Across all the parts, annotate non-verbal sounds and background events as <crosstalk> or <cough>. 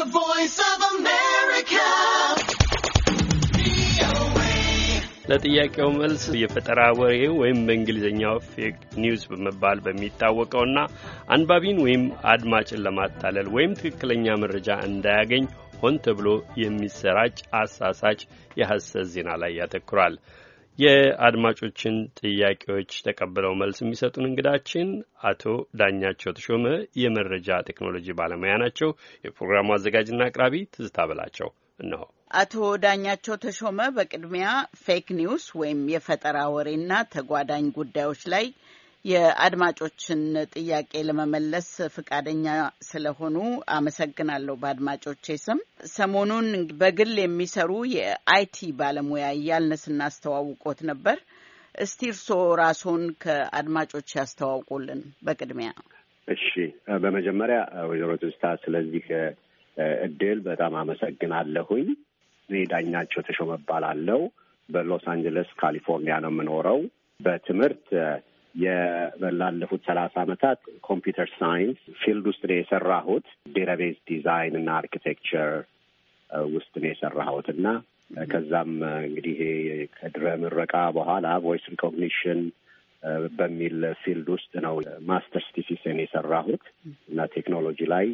The Voice of America. ለጥያቄው መልስ የፈጠራ ወሬ ወይም በእንግሊዝኛው fake news በመባል በሚታወቀውና አንባቢን ወይም አድማጭን ለማታለል ወይም ትክክለኛ መረጃ እንዳያገኝ ሆን ተብሎ የሚሰራጭ አሳሳች የሐሰት ዜና ላይ ያተኩራል። የአድማጮችን ጥያቄዎች ተቀብለው መልስ የሚሰጡን እንግዳችን አቶ ዳኛቸው ተሾመ የመረጃ ቴክኖሎጂ ባለሙያ ናቸው። የፕሮግራሙ አዘጋጅና አቅራቢ ትዝታ በላቸው እነሆ። አቶ ዳኛቸው ተሾመ በቅድሚያ fake news ወይም የፈጠራ ወሬና ተጓዳኝ ጉዳዮች ላይ የአድማጮችን ጥያቄ ለመመለስ ፈቃደኛ ስለሆኑ አመሰግናለሁ። በአድማጮቼ ስም ሰሞኑን በግል የሚሰሩ የ IT ባለሙያ እያልን ስናስተዋውቆት ነበር። እስቲ እርስዎ ራስዎን ከአድማጮች ያስተዋውቁልን በቅድሚያ። እሺ፣ በመጀመሪያ ወይዘሮ ትዝታ ስለዚህ እድል በጣም አመሰግናለሁኝ። እኔ ዳኛቸው ተሾመ እባላለሁ። በሎስ አንጀለስ ካሊፎርኒያ ነው የምኖረው። በትምህርት ላለፉት ሰላሳ ዓመታት computer science field ውስጥ ነው የሰራሁት። database design እና architecture ውስጥ ነው የሰራሁት እና ከዛም እንግዲህ ከድህረ ምረቃ በኋላ voice recognition በሚል field ውስጥ ነው masters thesis ን የሰራሁት እና ቴክኖሎጂ ላይ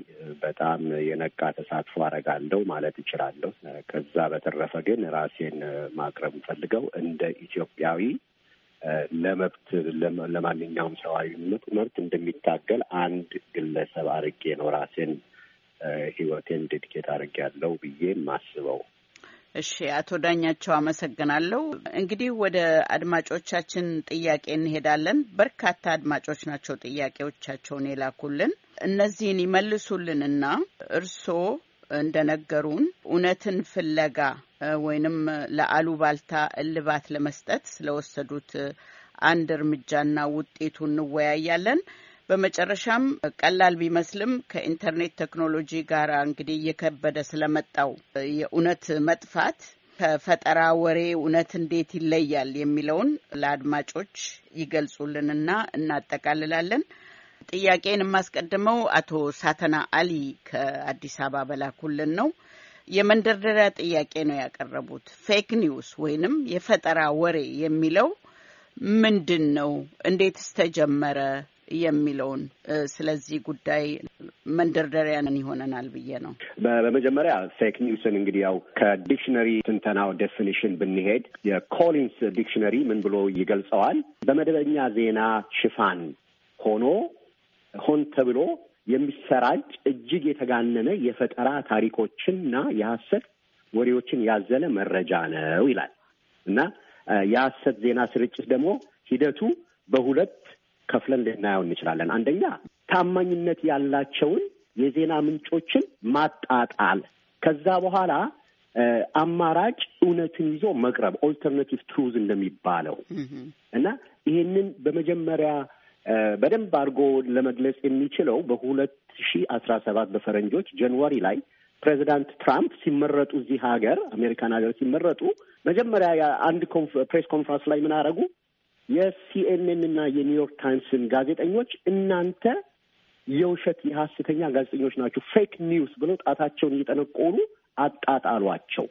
በጣም የነቃ ተሳትፎ አደርጋለሁ ማለት እችላለሁ። ከዛ በተረፈ ግን ራሴን ማቅረብ ፈልገው እንደ ኢትዮጵያዊ ለመብት ለማንኛውም ሰብአዊ መብት እንደሚታገል አንድ ግለሰብ አድርጌ ነው ራሴን ህይወቴን ዴዲኬት አድርጌ ያለው ብዬ ማስበው። እሺ፣ አቶ ዳኛቸው አመሰግናለሁ። እንግዲህ ወደ አድማጮቻችን ጥያቄ እንሄዳለን። በርካታ አድማጮች ናቸው ጥያቄዎቻቸውን የላኩልን። እነዚህን ይመልሱልንና እርስዎ እንደነገሩን እውነትን ፍለጋ ወይንም ለአሉባልታ እልባት ለመስጠት ስለወሰዱት አንድ እርምጃና ውጤቱ እንወያያለን። በመጨረሻም ቀላል ቢመስልም ከኢንተርኔት ቴክኖሎጂ ጋር እንግዲህ እየከበደ ስለመጣው የእውነት መጥፋት ከፈጠራ ወሬ እውነት እንዴት ይለያል የሚለውን ለአድማጮች ይገልጹልንና እናጠቃልላለን። ጥያቄን የማስቀድመው አቶ ሳተናው አሊ ከአዲስ አበባ በላኩልን ነው። የመንደርደሪያ ጥያቄ ነው ያቀረቡት። fake news ወይንም የፈጠራ ወሬ የሚለው ምንድን ነው? እንዴትስ ተጀመረ? የሚለውን ስለዚህ ጉዳይ መንደርደሪያን ይሆነናል ብዬ ነው። በመጀመሪያ fake news ን እንግዲህ ያው ከ dictionary ትንተናው definition ብንሄድ የኮሊንስ dictionary ምን ብሎ ይገልጸዋል? በመደበኛ ዜና ሽፋን ሆኖ ሆን ተብሎ የሚሰራጭ እጅግ የተጋነነ የፈጠራ ታሪኮችንና የሐሰት ወሬዎችን ያዘለ መረጃ ነው ይላል። እና የሐሰት ዜና ስርጭት ደግሞ ሂደቱ በሁለት ከፍለን ልናየው እንችላለን። አንደኛ ታማኝነት ያላቸውን የዜና ምንጮችን ማጣጣል፣ ከዛ በኋላ አማራጭ እውነትን ይዞ መቅረብ alternative truth እንደሚባለው። እና ይሄንን በመጀመሪያ በደንብ አድርጎ ለመግለጽ የሚችለው በሁለት ሺ አስራ ሰባት በፈረንጆች January ላይ ፕሬዚዳንት ትራምፕ ሲመረጡ እዚህ ሀገር አሜሪካን ሀገር ሲመረጡ መጀመሪያ አንድ press conference ላይ ምን አደረጉ? የሲኤንኤን እና የኒውዮርክ ታይምስን ጋዜጠኞች እናንተ የውሸት የሀሰተኛ ጋዜጠኞች ናቸው፣ fake news ብለው ጣታቸውን እየጠነቆሉ አጣጣሏቸው።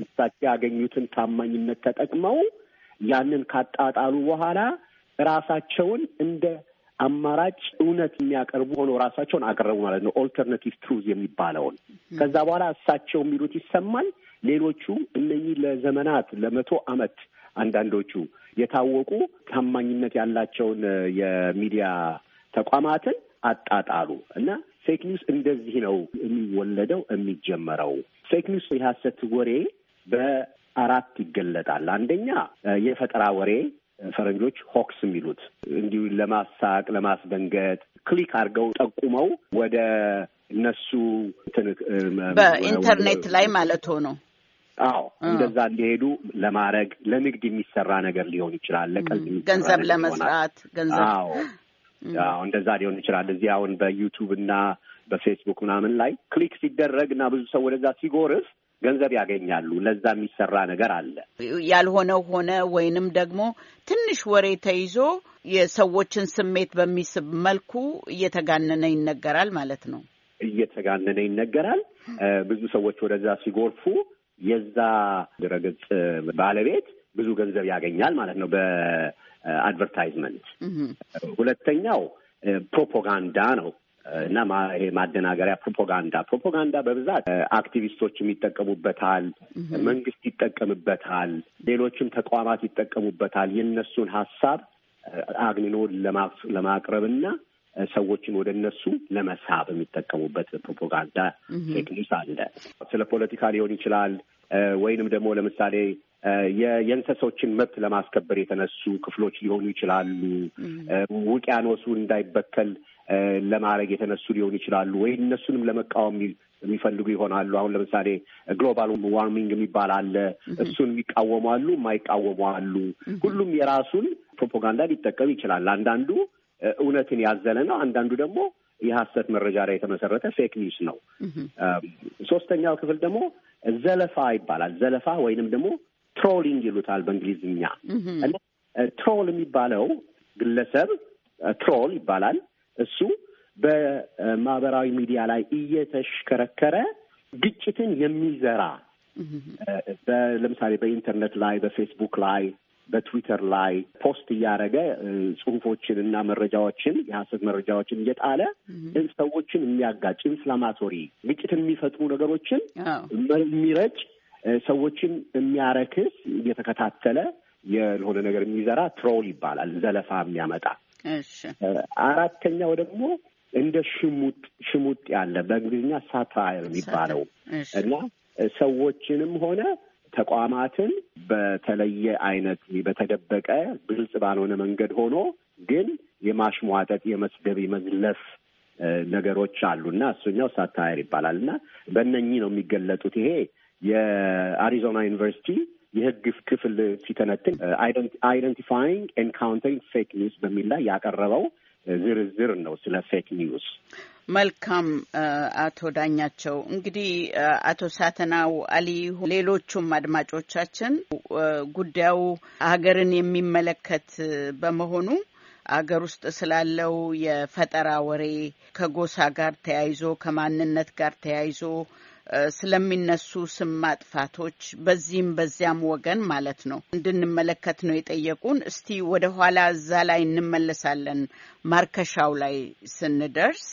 እሳቸው ያገኙትን ታማኝነት ተጠቅመው ያንን ካጣጣሉ በኋላ ራሳቸውን እንደ አማራጭ እውነት የሚያቀርቡ ሆኖ ራሳቸውን አቀረቡ ማለት ነው። alternative truth የሚባለውን ከዛ በኋላ እሳቸው የሚሉት ይሰማል። ሌሎቹ እነኚህ ለዘመናት ለመቶ ዓመት አንዳንዶቹ የታወቁ ታማኝነት ያላቸውን የሚዲያ ተቋማትን አጣጣሉ እና fake news እንደዚህ ነው የሚወለደው የሚጀመረው። fake news የሐሰት ወሬ በአራት ይገለጣል። አንደኛ የፈጠራ ወሬ ፈረንጆች hoax የሚሉት እንዲሁ ለማሳቅ ለማስደንገጥ click አድርገው ጠቁመው ወደ እነሱ በኢንተርኔት ላይ ማለት ሆኖ አዎ እንደዛ እንዲሄዱ ለማድረግ ለንግድ የሚሰራ ነገር ሊሆን ይችላል። ለቀልድ ገንዘብ ለመስራት ገንዘብ አዎ አዎ እንደዛ ሊሆን ይችላል። እዚህ አሁን በዩቱብ እና በፌስቡክ ምናምን ላይ click ሲደረግ እና ብዙ ሰው ወደዛ ሲጎርፍ ገንዘብ ያገኛሉ። ለዛ የሚሰራ ነገር አለ። ያልሆነው ሆነ ወይንም ደግሞ ትንሽ ወሬ ተይዞ የሰዎችን ስሜት በሚስብ መልኩ እየተጋነነ ይነገራል ማለት ነው። እየተጋነነ ይነገራል። ብዙ ሰዎች ወደዛ ሲጎርፉ የዛ ድረገጽ ባለቤት ብዙ ገንዘብ ያገኛል ማለት ነው በ advertisement። ሁለተኛው ፕሮፓጋንዳ ነው እና ይሄ ማደናገሪያ ፕሮፓጋንዳ ፕሮፓጋንዳ በብዛት አክቲቪስቶችም ይጠቀሙበታል፣ መንግስት ይጠቀምበታል፣ ሌሎችም ተቋማት ይጠቀሙበታል። የእነሱን ሀሳብ አግንኖ ለማቅረብና ሰዎችን ወደ እነሱ ለመሳብ የሚጠቀሙበት ፕሮፓጋንዳ ቴክኒክ አለ። ስለ ፖለቲካ ሊሆን ይችላል ወይንም ደግሞ ለምሳሌ የእንሰሶችን መብት ለማስከበር የተነሱ ክፍሎች ሊሆኑ ይችላሉ። ውቅያኖሱ እንዳይበከል ለማድረግ የተነሱ ሊሆኑ ይችላሉ። ወይ እነሱንም ለመቃወም የሚፈልጉ ይሆናሉ። አሁን ለምሳሌ global warming የሚባል አለ። እሱን የሚቃወሙ አሉ፣ የማይቃወሙ አሉ። ሁሉም የራሱን ፕሮፓጋንዳ ሊጠቀም ይችላል። አንዳንዱ እውነትን ያዘለ ነው። አንዳንዱ ደግሞ የሀሰት መረጃ ላይ የተመሰረተ fake news ነው። ሶስተኛው ክፍል ደግሞ ዘለፋ ይባላል። ዘለፋ ወይንም ደግሞ trolling ይሉታል በእንግሊዝኛ። እና troll የሚባለው ግለሰብ troll ይባላል። እሱ በማህበራዊ ሚዲያ ላይ እየተሽከረከረ ግጭትን የሚዘራ ለምሳሌ በኢንተርኔት ላይ፣ በፌስቡክ ላይ በትዊተር ላይ post እያደረገ ጽሁፎችን እና መረጃዎችን የሀሰት መረጃዎችን እየጣለ ሰዎችን የሚያጋጭ inflammatory ግጭትን የሚፈጥሩ ነገሮችን የሚረጭ ሰዎችን የሚያረክስ እየተከታተለ የሆነ ነገር የሚዘራ ትሮል ይባላል። ዘለፋ የሚያመጣ አራተኛው ደግሞ እንደ ሽሙጥ ሽሙጥ ያለ በእንግሊዝኛ ሳታይር የሚባለው እና ሰዎችንም ሆነ ተቋማትን በተለየ አይነት በተደበቀ ግልጽ ባልሆነ መንገድ ሆኖ ግን የማሽሟጠጥ፣ የመስደብ፣ የመዝለፍ ነገሮች አሉ እና እሱኛው satire ይባላል እና በእነኚህ ነው የሚገለጡት። ይሄ የአሪዞና ዩኒቨርሲቲ የሕግ ክፍል ሲተነትን identifying and countering fake news በሚል ላይ ያቀረበው ዝርዝር ነው ስለ fake news። መልካም አቶ ዳኛቸው እንግዲህ አቶ ሳተናው አሊ፣ ሌሎቹም አድማጮቻችን ጉዳዩ ሀገርን የሚመለከት በመሆኑ አገር ውስጥ ስላለው የፈጠራ ወሬ ከጎሳ ጋር ተያይዞ ከማንነት ጋር ተያይዞ ስለሚነሱ ስም ማጥፋቶች በዚህም በዚያም ወገን ማለት ነው እንድንመለከት ነው የጠየቁን። እስቲ ወደ ኋላ እዛ ላይ እንመለሳለን ማርከሻው ላይ ስንደርስ።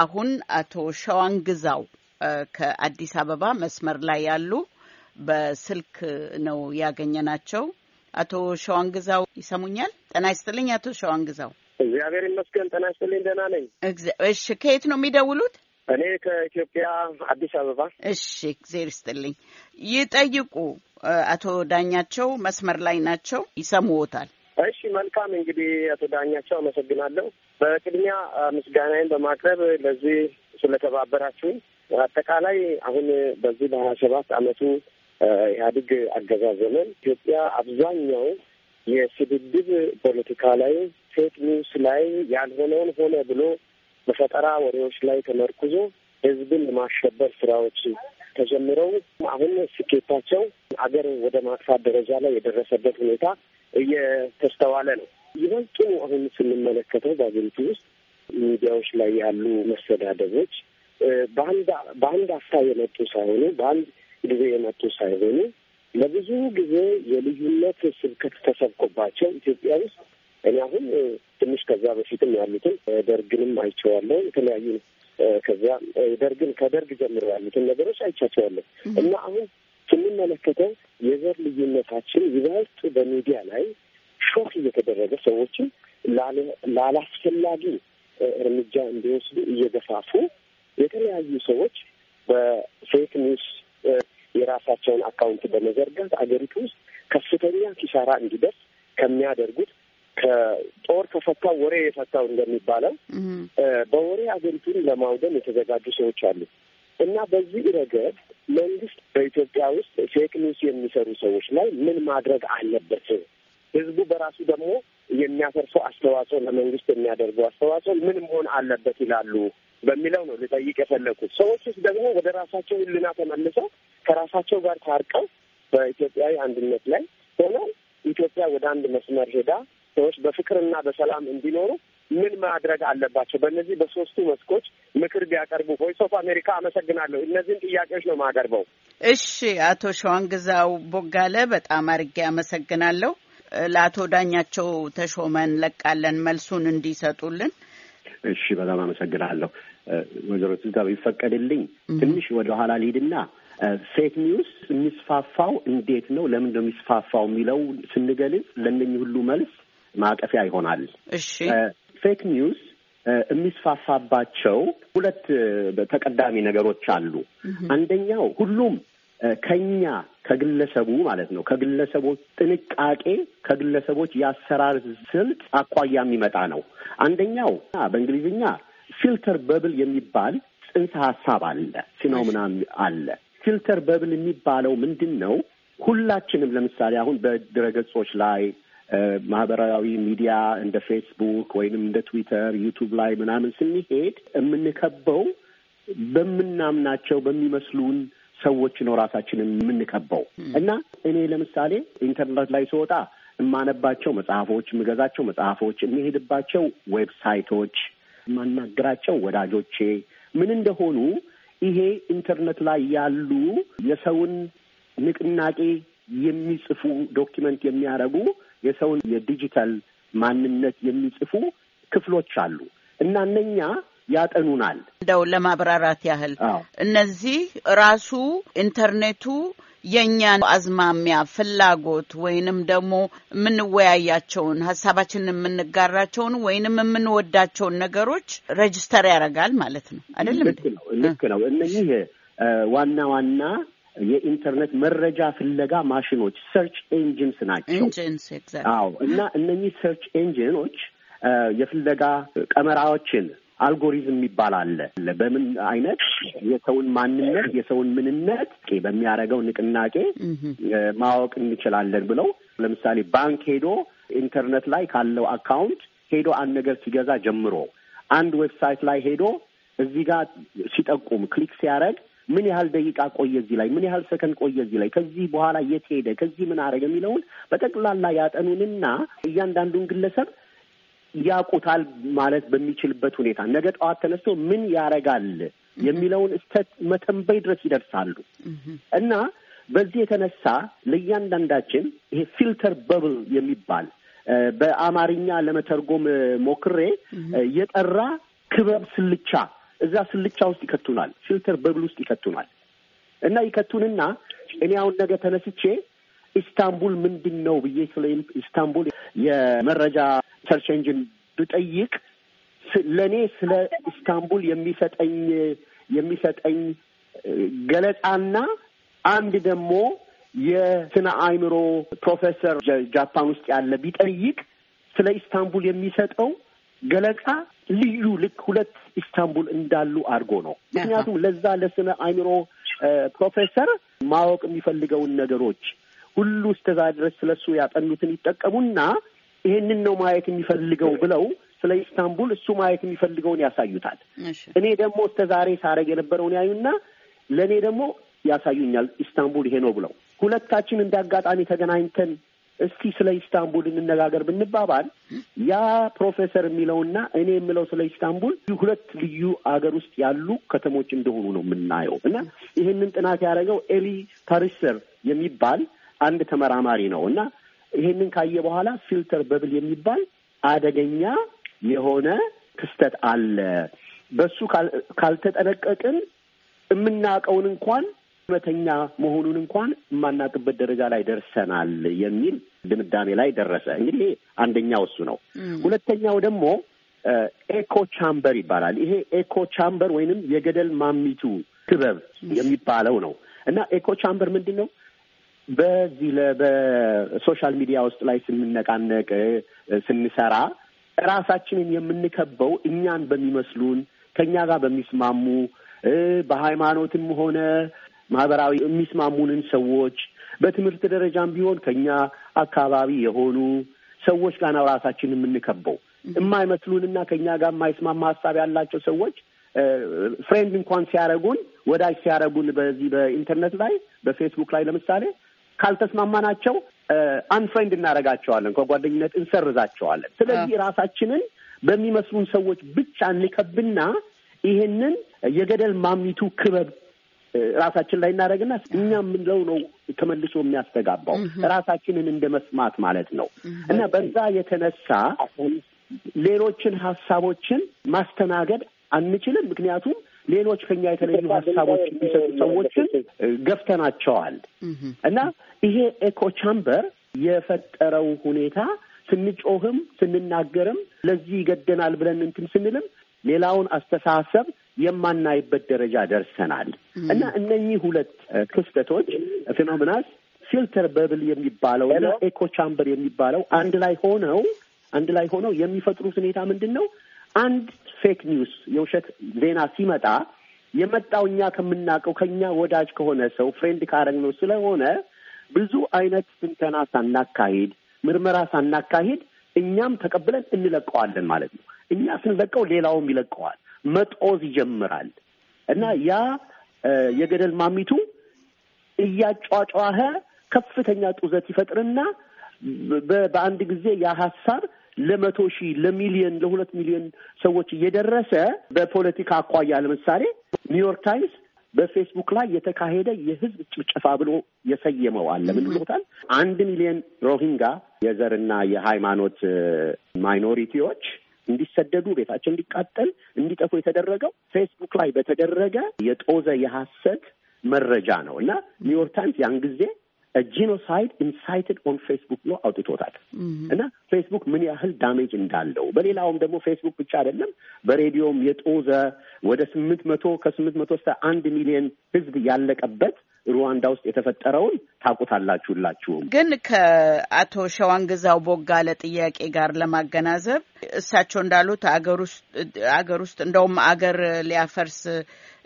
አሁን አቶ ሸዋን ግዛው ከአዲስ አበባ መስመር ላይ ያሉ በስልክ ነው ያገኘናቸው። አቶ ሸዋን ግዛው ይሰሙኛል? ጤና ይስጥልኝ አቶ ሸዋን ግዛው። እግዚአብሔር ይመስገን ጤና ይስጥልኝ። ደህና ነኝ። እሺ፣ ከየት ነው የሚደውሉት? እኔ ከኢትዮጵያ አዲስ አበባ። እሺ፣ እግዜር ይስጥልኝ። ይጠይቁ። አቶ ዳኛቸው መስመር ላይ ናቸው፣ ይሰሙዎታል። እሺ መልካም እንግዲህ አቶ ዳኛቸው አመሰግናለሁ። በቅድሚያ ምስጋናዬን በማቅረብ ለዚህ ስለተባበራችሁኝ አጠቃላይ አሁን በዚህ በሀያ ሰባት አመቱ ኢህአዴግ አገዛዝ ዘመን ኢትዮጵያ አብዛኛው የስድድብ ፖለቲካ ላይ fake news ላይ ያልሆነውን ሆነ ብሎ በፈጠራ ወሬዎች ላይ ተመርኩዞ ህዝብን የማሸበር ስራዎች ተጀምረው አሁን ስኬታቸው አገር ወደ ማጥፋት ደረጃ ላይ የደረሰበት ሁኔታ እየተስተዋለ ነው። ይበልጡኑ አሁን ስንመለከተው በአገሪቱ ውስጥ ሚዲያዎች ላይ ያሉ መሰዳደቦች በአንድ አፍታ የመጡ ሳይሆኑ በአንድ ጊዜ የመጡ ሳይሆኑ ለብዙ ጊዜ የልዩነት ስብከት ተሰብኮባቸው ኢትዮጵያ ውስጥ እኔ አሁን ትንሽ ከዛ በፊትም ያሉትን ደርግንም አይቼዋለሁ። የተለያዩ ከዚያ ደርግን ከደርግ ጀምሮ ያሉትን ነገሮች አይቻቸዋለሁ እና አሁን ስንመለከተው የዘር ልዩነታችን ይበልጥ በሚዲያ ላይ shock እየተደረገ ሰዎችን ላላስፈላጊ እርምጃ እንዲወስዱ እየገፋፉ የተለያዩ ሰዎች በ fake news የራሳቸውን account በመዘርጋት አገሪቱ ውስጥ ከፍተኛ ኪሳራ እንዲደርስ ከሚያደርጉት ከፈታው ወሬ የፈታው እንደሚባለው በወሬ አገሪቱን ለማውደም የተዘጋጁ ሰዎች አሉ እና በዚህ ረገድ መንግስት በኢትዮጵያ ውስጥ fake news የሚሰሩ ሰዎች ላይ ምን ማድረግ አለበት? ህዝቡ በራሱ ደግሞ የሚያፈርሰው አስተዋጽኦ ለመንግስት የሚያደርገው አስተዋጽኦ ምን መሆን አለበት ይላሉ በሚለው ነው ልጠይቅ የፈለኩት። ሰዎች ውስጥ ደግሞ ወደ ራሳቸው ህሊና ተመልሰው ከራሳቸው ጋር ታርቀው በኢትዮጵያዊ አንድነት ላይ ሆነው ኢትዮጵያ ወደ አንድ መስመር ሄዳ ሰዎች በፍቅርና በሰላም እንዲኖሩ ምን ማድረግ አለባቸው? በእነዚህ በሶስቱ መስኮች ምክር ቢያቀርቡ። ቮይስ ኦፍ አሜሪካ አመሰግናለሁ። እነዚህን ጥያቄዎች ነው የማቀርበው። እሺ፣ አቶ ሸዋንግዛው ቦጋለ በጣም አርጌ አመሰግናለሁ። ለአቶ ዳኛቸው ተሾመ እንለቃለን መልሱን እንዲሰጡልን። እሺ፣ በጣም አመሰግናለሁ። ወይዘሮ ትዝታ ቢፈቀድልኝ ትንሽ ወደ ኋላ ልሂድና fake news የሚስፋፋው እንዴት ነው፣ ለምን ነው የሚስፋፋው የሚለው ስንገልጽ ለእነኝህ ሁሉ መልስ ማቀፊያ ይሆናል። እሺ fake news የሚስፋፋባቸው ሁለት ተቀዳሚ ነገሮች አሉ። አንደኛው ሁሉም ከኛ ከግለሰቡ ማለት ነው ከግለሰቦች ጥንቃቄ ከግለሰቦች የአሰራር ስልት አኳያ የሚመጣ ነው። አንደኛው በእንግሊዝኛ filter bubble የሚባል ጽንሰ ሀሳብ አለ፣ phenomena አለ። filter bubble የሚባለው ምንድን ነው? ሁላችንም ለምሳሌ አሁን በድረገጾች ላይ ማህበራዊ ሚዲያ እንደ ፌስቡክ ወይንም እንደ ትዊተር፣ ዩቱብ ላይ ምናምን ስንሄድ የምንከበው በምናምናቸው በሚመስሉን ሰዎች ነው ራሳችንን የምንከበው። እና እኔ ለምሳሌ ኢንተርኔት ላይ ስወጣ የማነባቸው መጽሐፎች፣ የምገዛቸው መጽሐፎች፣ የምሄድባቸው website ኦች፣ የማናገራቸው ወዳጆቼ ምን እንደሆኑ ይሄ ኢንተርኔት ላይ ያሉ የሰውን ንቅናቄ የሚጽፉ document የሚያደርጉ የሰውን የዲጂታል ማንነት የሚጽፉ ክፍሎች አሉ እና እነኛ ያጠኑናል። እንደው ለማብራራት ያህል እነዚህ ራሱ ኢንተርኔቱ የእኛን አዝማሚያ፣ ፍላጎት ወይንም ደግሞ የምንወያያቸውን ሀሳባችንን የምንጋራቸውን ወይንም የምንወዳቸውን ነገሮች register ያደርጋል ማለት ነው። አይደለም? ልክ ነው። ልክ ነው። እነዚህ ዋና ዋና የኢንተርኔት መረጃ ፍለጋ ማሽኖች search engines ናቸው። አዎ እና እነኚህ search engine ኦች የፍለጋ ቀመራዎችን አልጎሪዝም የሚባል አለ። በምን አይነት የሰውን ማንነት የሰውን ምንነት በሚያደርገው ንቅናቄ ማወቅ እንችላለን ብለው ለምሳሌ ባንክ ሄዶ ኢንተርኔት ላይ ካለው account ሄዶ አንድ ነገር ሲገዛ ጀምሮ አንድ website ላይ ሄዶ እዚህ ጋር ሲጠቁም click ሲያደርግ ምን ያህል ደቂቃ ቆየ እዚህ ላይ፣ ምን ያህል ሰከንድ ቆየ እዚህ ላይ፣ ከዚህ በኋላ የት ሄደ፣ ከዚህ ምን አደረገ? የሚለውን በጠቅላላ ያጠኑንና እያንዳንዱን ግለሰብ ያውቁታል ማለት በሚችልበት ሁኔታ ነገ ጠዋት ተነስቶ ምን ያደርጋል የሚለውን እስከ መተንበይ ድረስ ይደርሳሉ። እና በዚህ የተነሳ ለእያንዳንዳችን ይሄ filter bubble የሚባል በአማርኛ ለመተርጎም ሞክሬ የጠራ ክበብ ስልቻ እዛ ስልቻ ውስጥ ይከቱናል። filter bubble ውስጥ ይከቱናል እና ይከቱንና እኔ አሁን ነገ ተነስቼ ኢስታንቡል ምንድን ነው ብዬ ስለ ኢስታንቡል የመረጃ search engine ብጠይቅ ለእኔ ስለ ኢስታንቡል የሚሰጠኝ የሚሰጠኝ ገለጻና አንድ ደግሞ የስነ አእምሮ ፕሮፌሰር ጃፓን ውስጥ ያለ ቢጠይቅ ስለ ኢስታንቡል የሚሰጠው ገለጻ ልዩ ልክ ሁለት ኢስታንቡል እንዳሉ አድርጎ ነው። ምክንያቱም ለዛ ለስነ አእምሮ ፕሮፌሰር ማወቅ የሚፈልገውን ነገሮች ሁሉ እስከዛ ድረስ ስለ እሱ ያጠኑትን ይጠቀሙና ይሄንን ነው ማየት የሚፈልገው ብለው ስለ ኢስታንቡል እሱ ማየት የሚፈልገውን ያሳዩታል። እኔ ደግሞ እስከ ዛሬ ሳረግ የነበረውን ያዩና ለእኔ ደግሞ ያሳዩኛል ኢስታንቡል ይሄ ነው ብለው ሁለታችን እንደ አጋጣሚ ተገናኝተን እስቲ ስለ ኢስታንቡል እንነጋገር ብንባባል ያ ፕሮፌሰር የሚለውና እኔ የምለው ስለ ኢስታንቡል ሁለት ልዩ አገር ውስጥ ያሉ ከተሞች እንደሆኑ ነው የምናየው እና ይህንን ጥናት ያደረገው ኤሊ ፓሪሰር የሚባል አንድ ተመራማሪ ነው እና ይሄንን ካየ በኋላ filter bubble የሚባል አደገኛ የሆነ ክስተት አለ። በሱ ካልተጠነቀቅን የምናውቀውን እንኳን እውነተኛ መሆኑን እንኳን የማናውቅበት ደረጃ ላይ ደርሰናል የሚል ድምዳሜ ላይ ደረሰ። እንግዲህ አንደኛው እሱ ነው። ሁለተኛው ደግሞ echo chamber ይባላል። ይሄ echo chamber ወይንም የገደል ማሚቱ ክበብ የሚባለው ነው እና echo chamber ምንድን ነው? በዚህ በ social media ውስጥ ላይ ስንነቃነቅ ስንሰራ ራሳችንን የምንከበው እኛን በሚመስሉን ከእኛ ጋር በሚስማሙ በሃይማኖትም ሆነ ማህበራዊ የሚስማሙንን ሰዎች በትምህርት ደረጃም ቢሆን ከኛ አካባቢ የሆኑ ሰዎች ጋር ነው ራሳችን የምንከበው። የማይመስሉንና ከኛ ጋር የማይስማማ ሀሳብ ያላቸው ሰዎች friend እንኳን ሲያደርጉን ወዳጅ ሲያደርጉን በዚህ በኢንተርኔት ላይ በፌስቡክ ላይ ለምሳሌ ካልተስማማናቸው አንፍሬንድ እናደርጋቸዋለን፣ ከጓደኝነት እንሰርዛቸዋለን። ስለዚህ ራሳችንን በሚመስሉን ሰዎች ብቻ እንከብና ይሄንን የገደል ማሚቱ ክበብ ራሳችን ላይ እናደርግና እኛ የምንለው ነው ተመልሶ የሚያስተጋባው? ራሳችንን እንደ መስማት ማለት ነው። እና በዛ የተነሳ ሌሎችን ሀሳቦችን ማስተናገድ አንችልም። ምክንያቱም ሌሎች ከኛ የተለዩ ሀሳቦች የሚሰጡ ሰዎችን ገፍተናቸዋል። እና ይሄ echo chamber የፈጠረው ሁኔታ ስንጮህም ስንናገርም ለዚህ ይገደናል ብለን እንትን ስንልም ሌላውን አስተሳሰብ የማናይበት ደረጃ ደርሰናል እና እነኚህ ሁለት ክስተቶች phenomenas filter bubble የሚባለው እና echo chamber የሚባለው አንድ ላይ ሆነው አንድ ላይ ሆነው የሚፈጥሩት ሁኔታ ምንድን ነው? አንድ fake news የውሸት ዜና ሲመጣ የመጣው እኛ ከምናውቀው ከኛ ወዳጅ ከሆነ ሰው friend ካረግነው ስለሆነ ብዙ አይነት ትንተና ሳናካሂድ ምርመራ ሳናካሂድ እኛም ተቀብለን እንለቀዋለን ማለት ነው። እኛ ስንለቀው ሌላውም ይለቀዋል። መጦዝ ይጀምራል እና ያ የገደል ማሚቱ እያጫጫኸ ከፍተኛ ጡዘት ይፈጥርና በአንድ ጊዜ ያ ሀሳብ ለመቶ ሺህ ለሚሊዮን ለሁለት ሚሊዮን ሰዎች እየደረሰ በፖለቲካ አኳያ ለምሳሌ ኒውዮርክ ታይምስ በፌስቡክ ላይ የተካሄደ የህዝብ ጭፍጨፋ ብሎ የሰየመው አለ። ምን ብሎታል? አንድ ሚሊዮን ሮሂንጋ የዘርና የሃይማኖት minority ዎች እንዲሰደዱ፣ ቤታቸው እንዲቃጠል፣ እንዲጠፉ የተደረገው ፌስቡክ ላይ በተደረገ የጦዘ የሐሰት መረጃ ነው እና ኒውዮርክ ታይምስ ያን ጊዜ genocide incited on Facebook ብሎ አውጥቶታል። እና ፌስቡክ ምን ያህል damage እንዳለው በሌላውም ደግሞ ፌስቡክ ብቻ አይደለም በሬዲዮም የጦዘ ወደ ስምንት መቶ ከስምንት መቶ እስከ አንድ ሚሊዮን ህዝብ ያለቀበት ሩዋንዳ ውስጥ የተፈጠረውን ታውቁታላችሁ ሁላችሁም። ግን ከአቶ ሸዋንግዛው ቦጋለ ጥያቄ ጋር ለማገናዘብ እሳቸው እንዳሉት አገር ውስጥ አገር ውስጥ እንደውም አገር ሊያፈርስ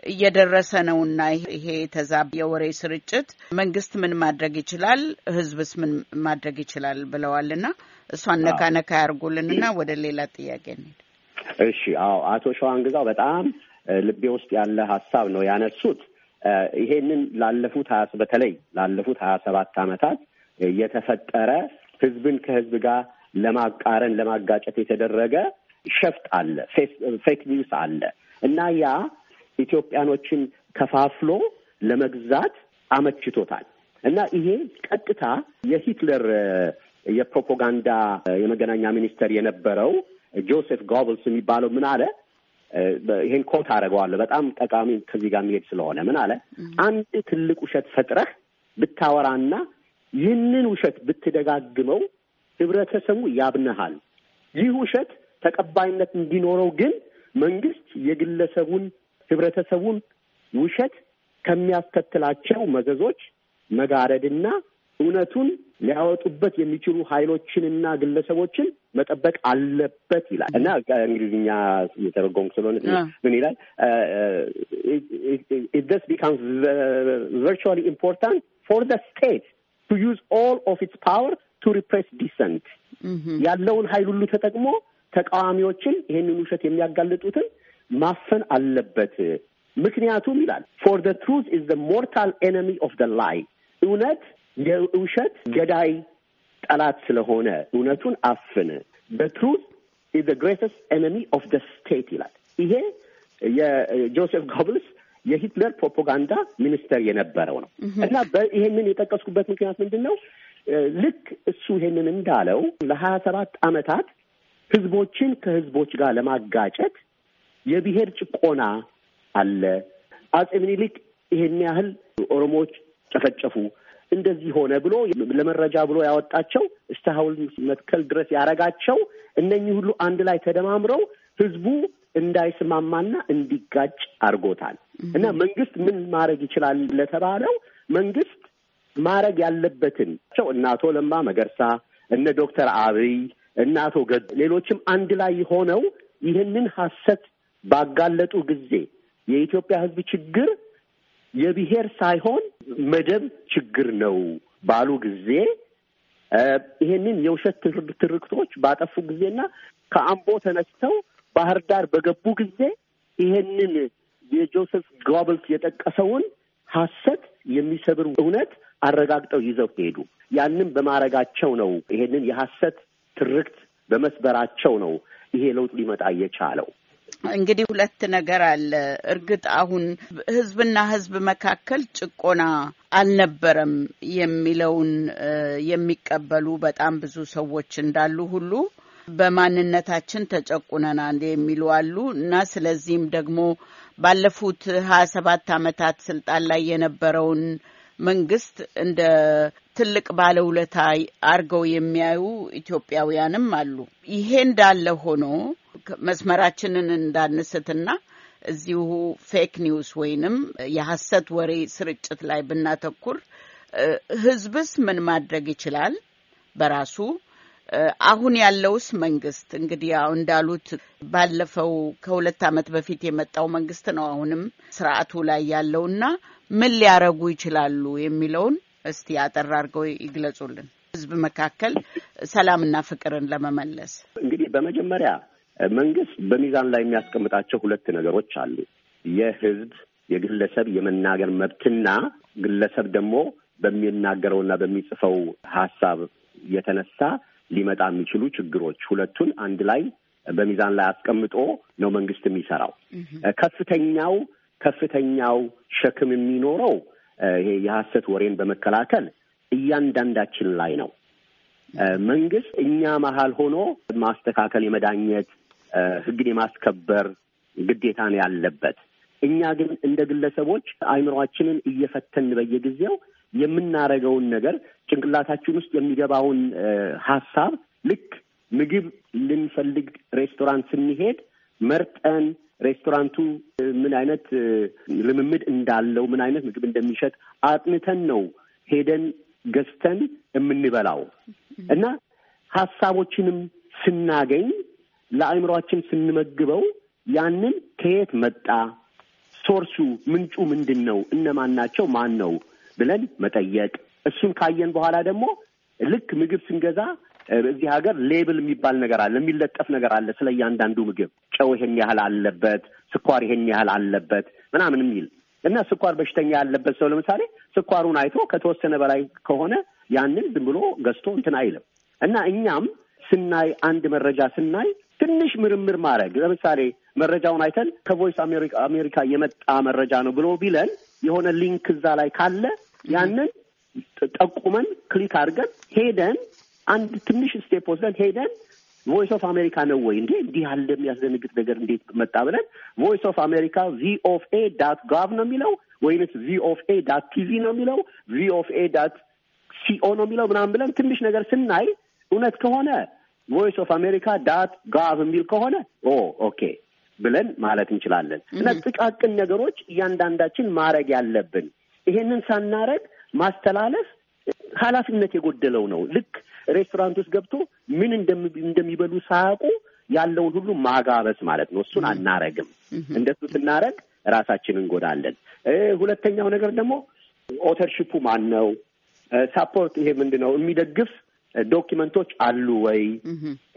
እየደረሰ ነውና ይሄ ተዛብ የወሬ ስርጭት መንግስት ምን ማድረግ ይችላል፣ ህዝብስ ምን ማድረግ ይችላል ብለዋልና እሷን ነካ ነካ ያርጉልንና ወደ ሌላ ጥያቄ እንሂድ። እሺ፣ አዎ አቶ ሸዋንግዛው በጣም ልቤ ውስጥ ያለ ሀሳብ ነው ያነሱት። ይሄንን ላለፉት በተለይ ላለፉት ሀያ ሰባት ዓመታት የተፈጠረ ህዝብን ከህዝብ ጋር ለማቃረን ለማጋጨት የተደረገ ሸፍጥ አለ፣ fake news አለ እና ያ ኢትዮጵያኖችን ከፋፍሎ ለመግዛት አመችቶታል እና ይሄ ቀጥታ የሂትለር የፕሮፓጋንዳ የመገናኛ ሚኒስተር የነበረው ጆሴፍ ጎብልስ የሚባለው ምን አለ? ይሄን quote አደርገዋለሁ በጣም ጠቃሚ ከዚህ ጋር የሚሄድ ስለሆነ ምን አለ? አንድ ትልቅ ውሸት ፈጥረህ ብታወራና ይህንን ውሸት ብትደጋግመው ህብረተሰቡ ያምንሃል። ይህ ውሸት ተቀባይነት እንዲኖረው ግን መንግስት የግለሰቡን ህብረተሰቡን ውሸት ከሚያስከትላቸው መዘዞች መጋረድና እውነቱን ሊያወጡበት የሚችሉ ኃይሎችንና ግለሰቦችን መጠበቅ አለበት ይላል እና እንግሊዝኛ የተረጎምኩ ስለሆነ ምን ይላል? thus becomes vitally important for the state to use all of its power to repress dissent ያለውን ኃይል ሁሉ ተጠቅሞ ተቃዋሚዎችን ይሄንን ውሸት የሚያጋልጡትን ማፈን አለበት። ምክንያቱም ይላል for the truth is the mortal enemy of the lie እውነት የውሸት ገዳይ ጠላት ስለሆነ እውነቱን አፍን። the truth is the greatest enemy of the state ይላል። ይሄ የጆሴፍ ጎብልስ የሂትለር ፕሮፓጋንዳ ሚኒስተር የነበረው ነው እና ይሄንን የጠቀስኩበት ምክንያት ምንድን ነው? ልክ እሱ ይሄንን እንዳለው ለሀያ ሰባት ዓመታት ህዝቦችን ከህዝቦች ጋር ለማጋጨት የብሔር ጭቆና አለ። አጼ ምኒልክ ይሄን ያህል ኦሮሞዎች ጨፈጨፉ፣ እንደዚህ ሆነ ብሎ ለመረጃ ብሎ ያወጣቸው እስከ ሐውልት መትከል ድረስ ያረጋቸው እነኚህ ሁሉ አንድ ላይ ተደማምረው ህዝቡ እንዳይስማማና እንዲጋጭ አድርጎታል። እና መንግስት ምን ማድረግ ይችላል ለተባለው መንግስት ማድረግ ያለበትን እነ አቶ ለማ መገርሳ፣ እነ ዶክተር አብይ፣ እነ አቶ ገዱ ሌሎችም አንድ ላይ ሆነው ይህንን ሀሰት ባጋለጡ ጊዜ የኢትዮጵያ ህዝብ ችግር የብሔር ሳይሆን መደብ ችግር ነው ባሉ ጊዜ ይሄንን የውሸት ትርክቶች ባጠፉ ጊዜና ከአምቦ ተነስተው ባህር ዳር በገቡ ጊዜ ይሄንን የጆሴፍ ጎብልስ የጠቀሰውን ሀሰት የሚሰብር እውነት አረጋግጠው ይዘው ሄዱ። ያንን በማድረጋቸው ነው ይሄንን የሀሰት ትርክት በመስበራቸው ነው ይሄ ለውጥ ሊመጣ የቻለው? እንግዲህ ሁለት ነገር አለ። እርግጥ አሁን ህዝብና ህዝብ መካከል ጭቆና አልነበረም የሚለውን የሚቀበሉ በጣም ብዙ ሰዎች እንዳሉ ሁሉ በማንነታችን ተጨቁነናል የሚሉ አሉ እና ስለዚህም ደግሞ ባለፉት ሀያ ሰባት ዓመታት ስልጣን ላይ የነበረውን መንግስት እንደ ትልቅ ባለውለታ አድርገው የሚያዩ ኢትዮጵያውያንም አሉ። ይሄ እንዳለ ሆኖ መስመራችንን እንዳንስትና እዚሁ fake news ወይንም የሐሰት ወሬ ስርጭት ላይ ብናተኩር ህዝብስ ምን ማድረግ ይችላል በራሱ? አሁን ያለውስ መንግስት እንግዲህ ያው እንዳሉት ባለፈው ከሁለት ዓመት በፊት የመጣው መንግስት ነው አሁንም ስርዓቱ ላይ ያለውና ምን ሊያረጉ ይችላሉ የሚለውን እስቲ አጠር አድርገው ይግለጹልን። ህዝብ መካከል ሰላምና ፍቅርን ለመመለስ እንግዲህ በመጀመሪያ መንግስት በሚዛን ላይ የሚያስቀምጣቸው ሁለት ነገሮች አሉ። የህዝብ የግለሰብ የመናገር መብትና ግለሰብ ደግሞ በሚናገረውና በሚጽፈው ሀሳብ የተነሳ ሊመጣ የሚችሉ ችግሮች ሁለቱን አንድ ላይ በሚዛን ላይ አስቀምጦ ነው መንግስት የሚሰራው። ከፍተኛው ከፍተኛው ሸክም የሚኖረው ይሄ የሀሰት ወሬን በመከላከል እያንዳንዳችን ላይ ነው። መንግስት እኛ መሀል ሆኖ ማስተካከል፣ የመዳኘት ህግን የማስከበር ግዴታ ነው ያለበት። እኛ ግን እንደ ግለሰቦች አእምሯችንን እየፈተን በየጊዜው የምናደርገውን ነገር ጭንቅላታችን ውስጥ የሚገባውን ሀሳብ ልክ ምግብ ልንፈልግ ሬስቶራንት ስንሄድ መርጠን ሬስቶራንቱ ምን አይነት ልምምድ እንዳለው ምን አይነት ምግብ እንደሚሸጥ አጥንተን ነው ሄደን ገዝተን የምንበላው እና ሀሳቦችንም ስናገኝ ለአእምሯችን ስንመግበው ያንን ከየት መጣ፣ ሶርሱ ምንጩ ምንድን ነው፣ እነማን ናቸው፣ ማን ነው? ብለን መጠየቅ። እሱን ካየን በኋላ ደግሞ ልክ ምግብ ስንገዛ እዚህ ሀገር ሌብል የሚባል ነገር አለ፣ የሚለጠፍ ነገር አለ ስለ እያንዳንዱ ምግብ። ጨው ይሄን ያህል አለበት፣ ስኳር ይሄን ያህል አለበት ምናምን የሚል እና ስኳር በሽተኛ ያለበት ሰው ለምሳሌ ስኳሩን አይቶ ከተወሰነ በላይ ከሆነ ያንን ዝም ብሎ ገዝቶ እንትን አይልም። እና እኛም ስናይ አንድ መረጃ ስናይ ትንሽ ምርምር ማድረግ። ለምሳሌ መረጃውን አይተን ከቮይስ አሜሪካ የመጣ መረጃ ነው ብሎ ቢለን የሆነ link እዛ ላይ ካለ ያንን ጠቁመን click አድርገን ሄደን አንድ ትንሽ step ወስደን ሄደን ቮይስ ኦፍ አሜሪካ ነው ወይ እንዴ? እንዲህ ያለ የሚያስደነግጥ ነገር እንዴት መጣ ብለን ቮይስ ኦፍ አሜሪካ VOA dot gov ነው የሚለው ወይንስ VOA dot TV ነው የሚለው A dot co ነው የሚለው ምናምን ብለን ትንሽ ነገር ስናይ እውነት ከሆነ ቮይስ ኦፍ አሜሪካ dot gov የሚል ከሆነ oh okay ብለን ማለት እንችላለን። እና ጥቃቅን ነገሮች እያንዳንዳችን ማድረግ ያለብን ይሄንን ሳናረግ ማስተላለፍ ኃላፊነት የጎደለው ነው። ልክ ሬስቶራንት ውስጥ ገብቶ ምን እንደሚበሉ ሳያውቁ ያለውን ሁሉ ማጋበስ ማለት ነው። እሱን አናረግም። እንደሱ ስናረግ ራሳችንን እንጎዳለን። ሁለተኛው ነገር ደግሞ authorship ኡ ማን ነው? support ይሄ ምንድን ነው የሚደግፍ document ኦች አሉ ወይ?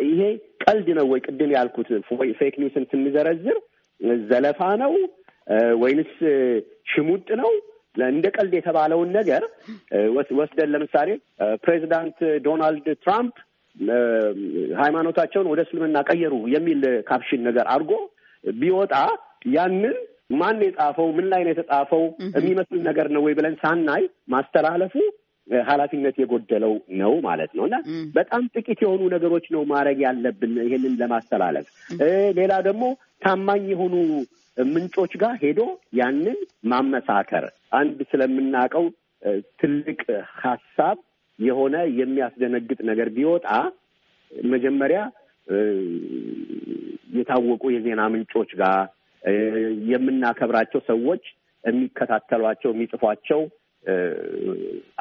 ይሄ ቀልድ ነው ወይ? ቅድም ያልኩት fake news ን ስንዘረዝር ዘለፋ ነው ወይንስ ሽሙጥ ነው? እንደ ቀልድ የተባለውን ነገር ወስደን ለምሳሌ ፕሬዚዳንት ዶናልድ ትራምፕ ሃይማኖታቸውን ወደ እስልምና ቀየሩ የሚል caption ነገር አድርጎ ቢወጣ ያንን ማን የጻፈው ምን ላይ ነው የተጻፈው የሚመስል ነገር ነው ወይ ብለን ሳናይ ማስተላለፉ ኃላፊነት የጎደለው ነው ማለት ነው። እና በጣም ጥቂት የሆኑ ነገሮች ነው ማድረግ ያለብን ይሄንን ለማስተላለፍ። ሌላ ደግሞ ታማኝ የሆኑ ምንጮች ጋር ሄዶ ያንን ማመሳከር። አንድ ስለምናውቀው ትልቅ ሀሳብ የሆነ የሚያስደነግጥ ነገር ቢወጣ መጀመሪያ የታወቁ የዜና ምንጮች ጋር የምናከብራቸው ሰዎች የሚከታተሏቸው የሚጽፏቸው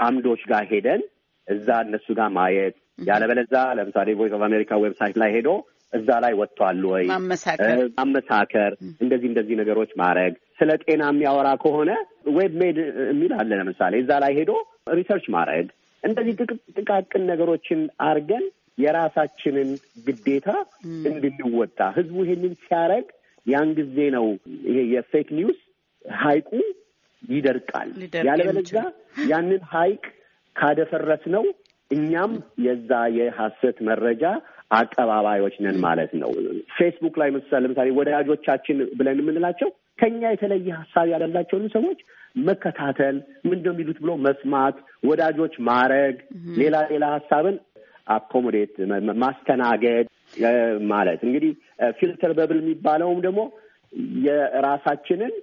አምዶች ጋር ሄደን እዛ እነሱ ጋር ማየት። ያለበለዚያ ለምሳሌ ቮይስ ኦፍ አሜሪካ website ላይ ሄዶ እዛ ላይ ወጥቷል ወይ? ማመሳከር፣ እንደዚህ እንደዚህ ነገሮች ማድረግ። ስለ ጤና የሚያወራ ከሆነ WebMD የሚል አለ ለምሳሌ። እዛ ላይ ሄዶ research ማድረግ። እንደዚህ ጥቃቅን ነገሮችን አድርገን የራሳችንን ግዴታ እንድንወጣ። ህዝቡ ይሄንን ሲያደርግ ያን ጊዜ ነው ይሄ የ fake news ሀይቁ ይደርቃል። ያለበለዚያ ያንን ሀይቅ ካደፈረስነው እኛም የዛ የሐሰት መረጃ አቀባባዮች ነን ማለት ነው። ፌስቡክ ላይ ምሳሌ ለምሳሌ ወዳጆቻችን ብለን የምንላቸው ከኛ የተለየ ሀሳብ ያላቸውን ሰዎች መከታተል ምንድን ነው የሚሉት ብሎ መስማት፣ ወዳጆች ማድረግ፣ ሌላ ሌላ ሀሳብን accommodate ማስተናገድ ማለት እንግዲህ filter bubble የሚባለውም ደግሞ የራሳችንን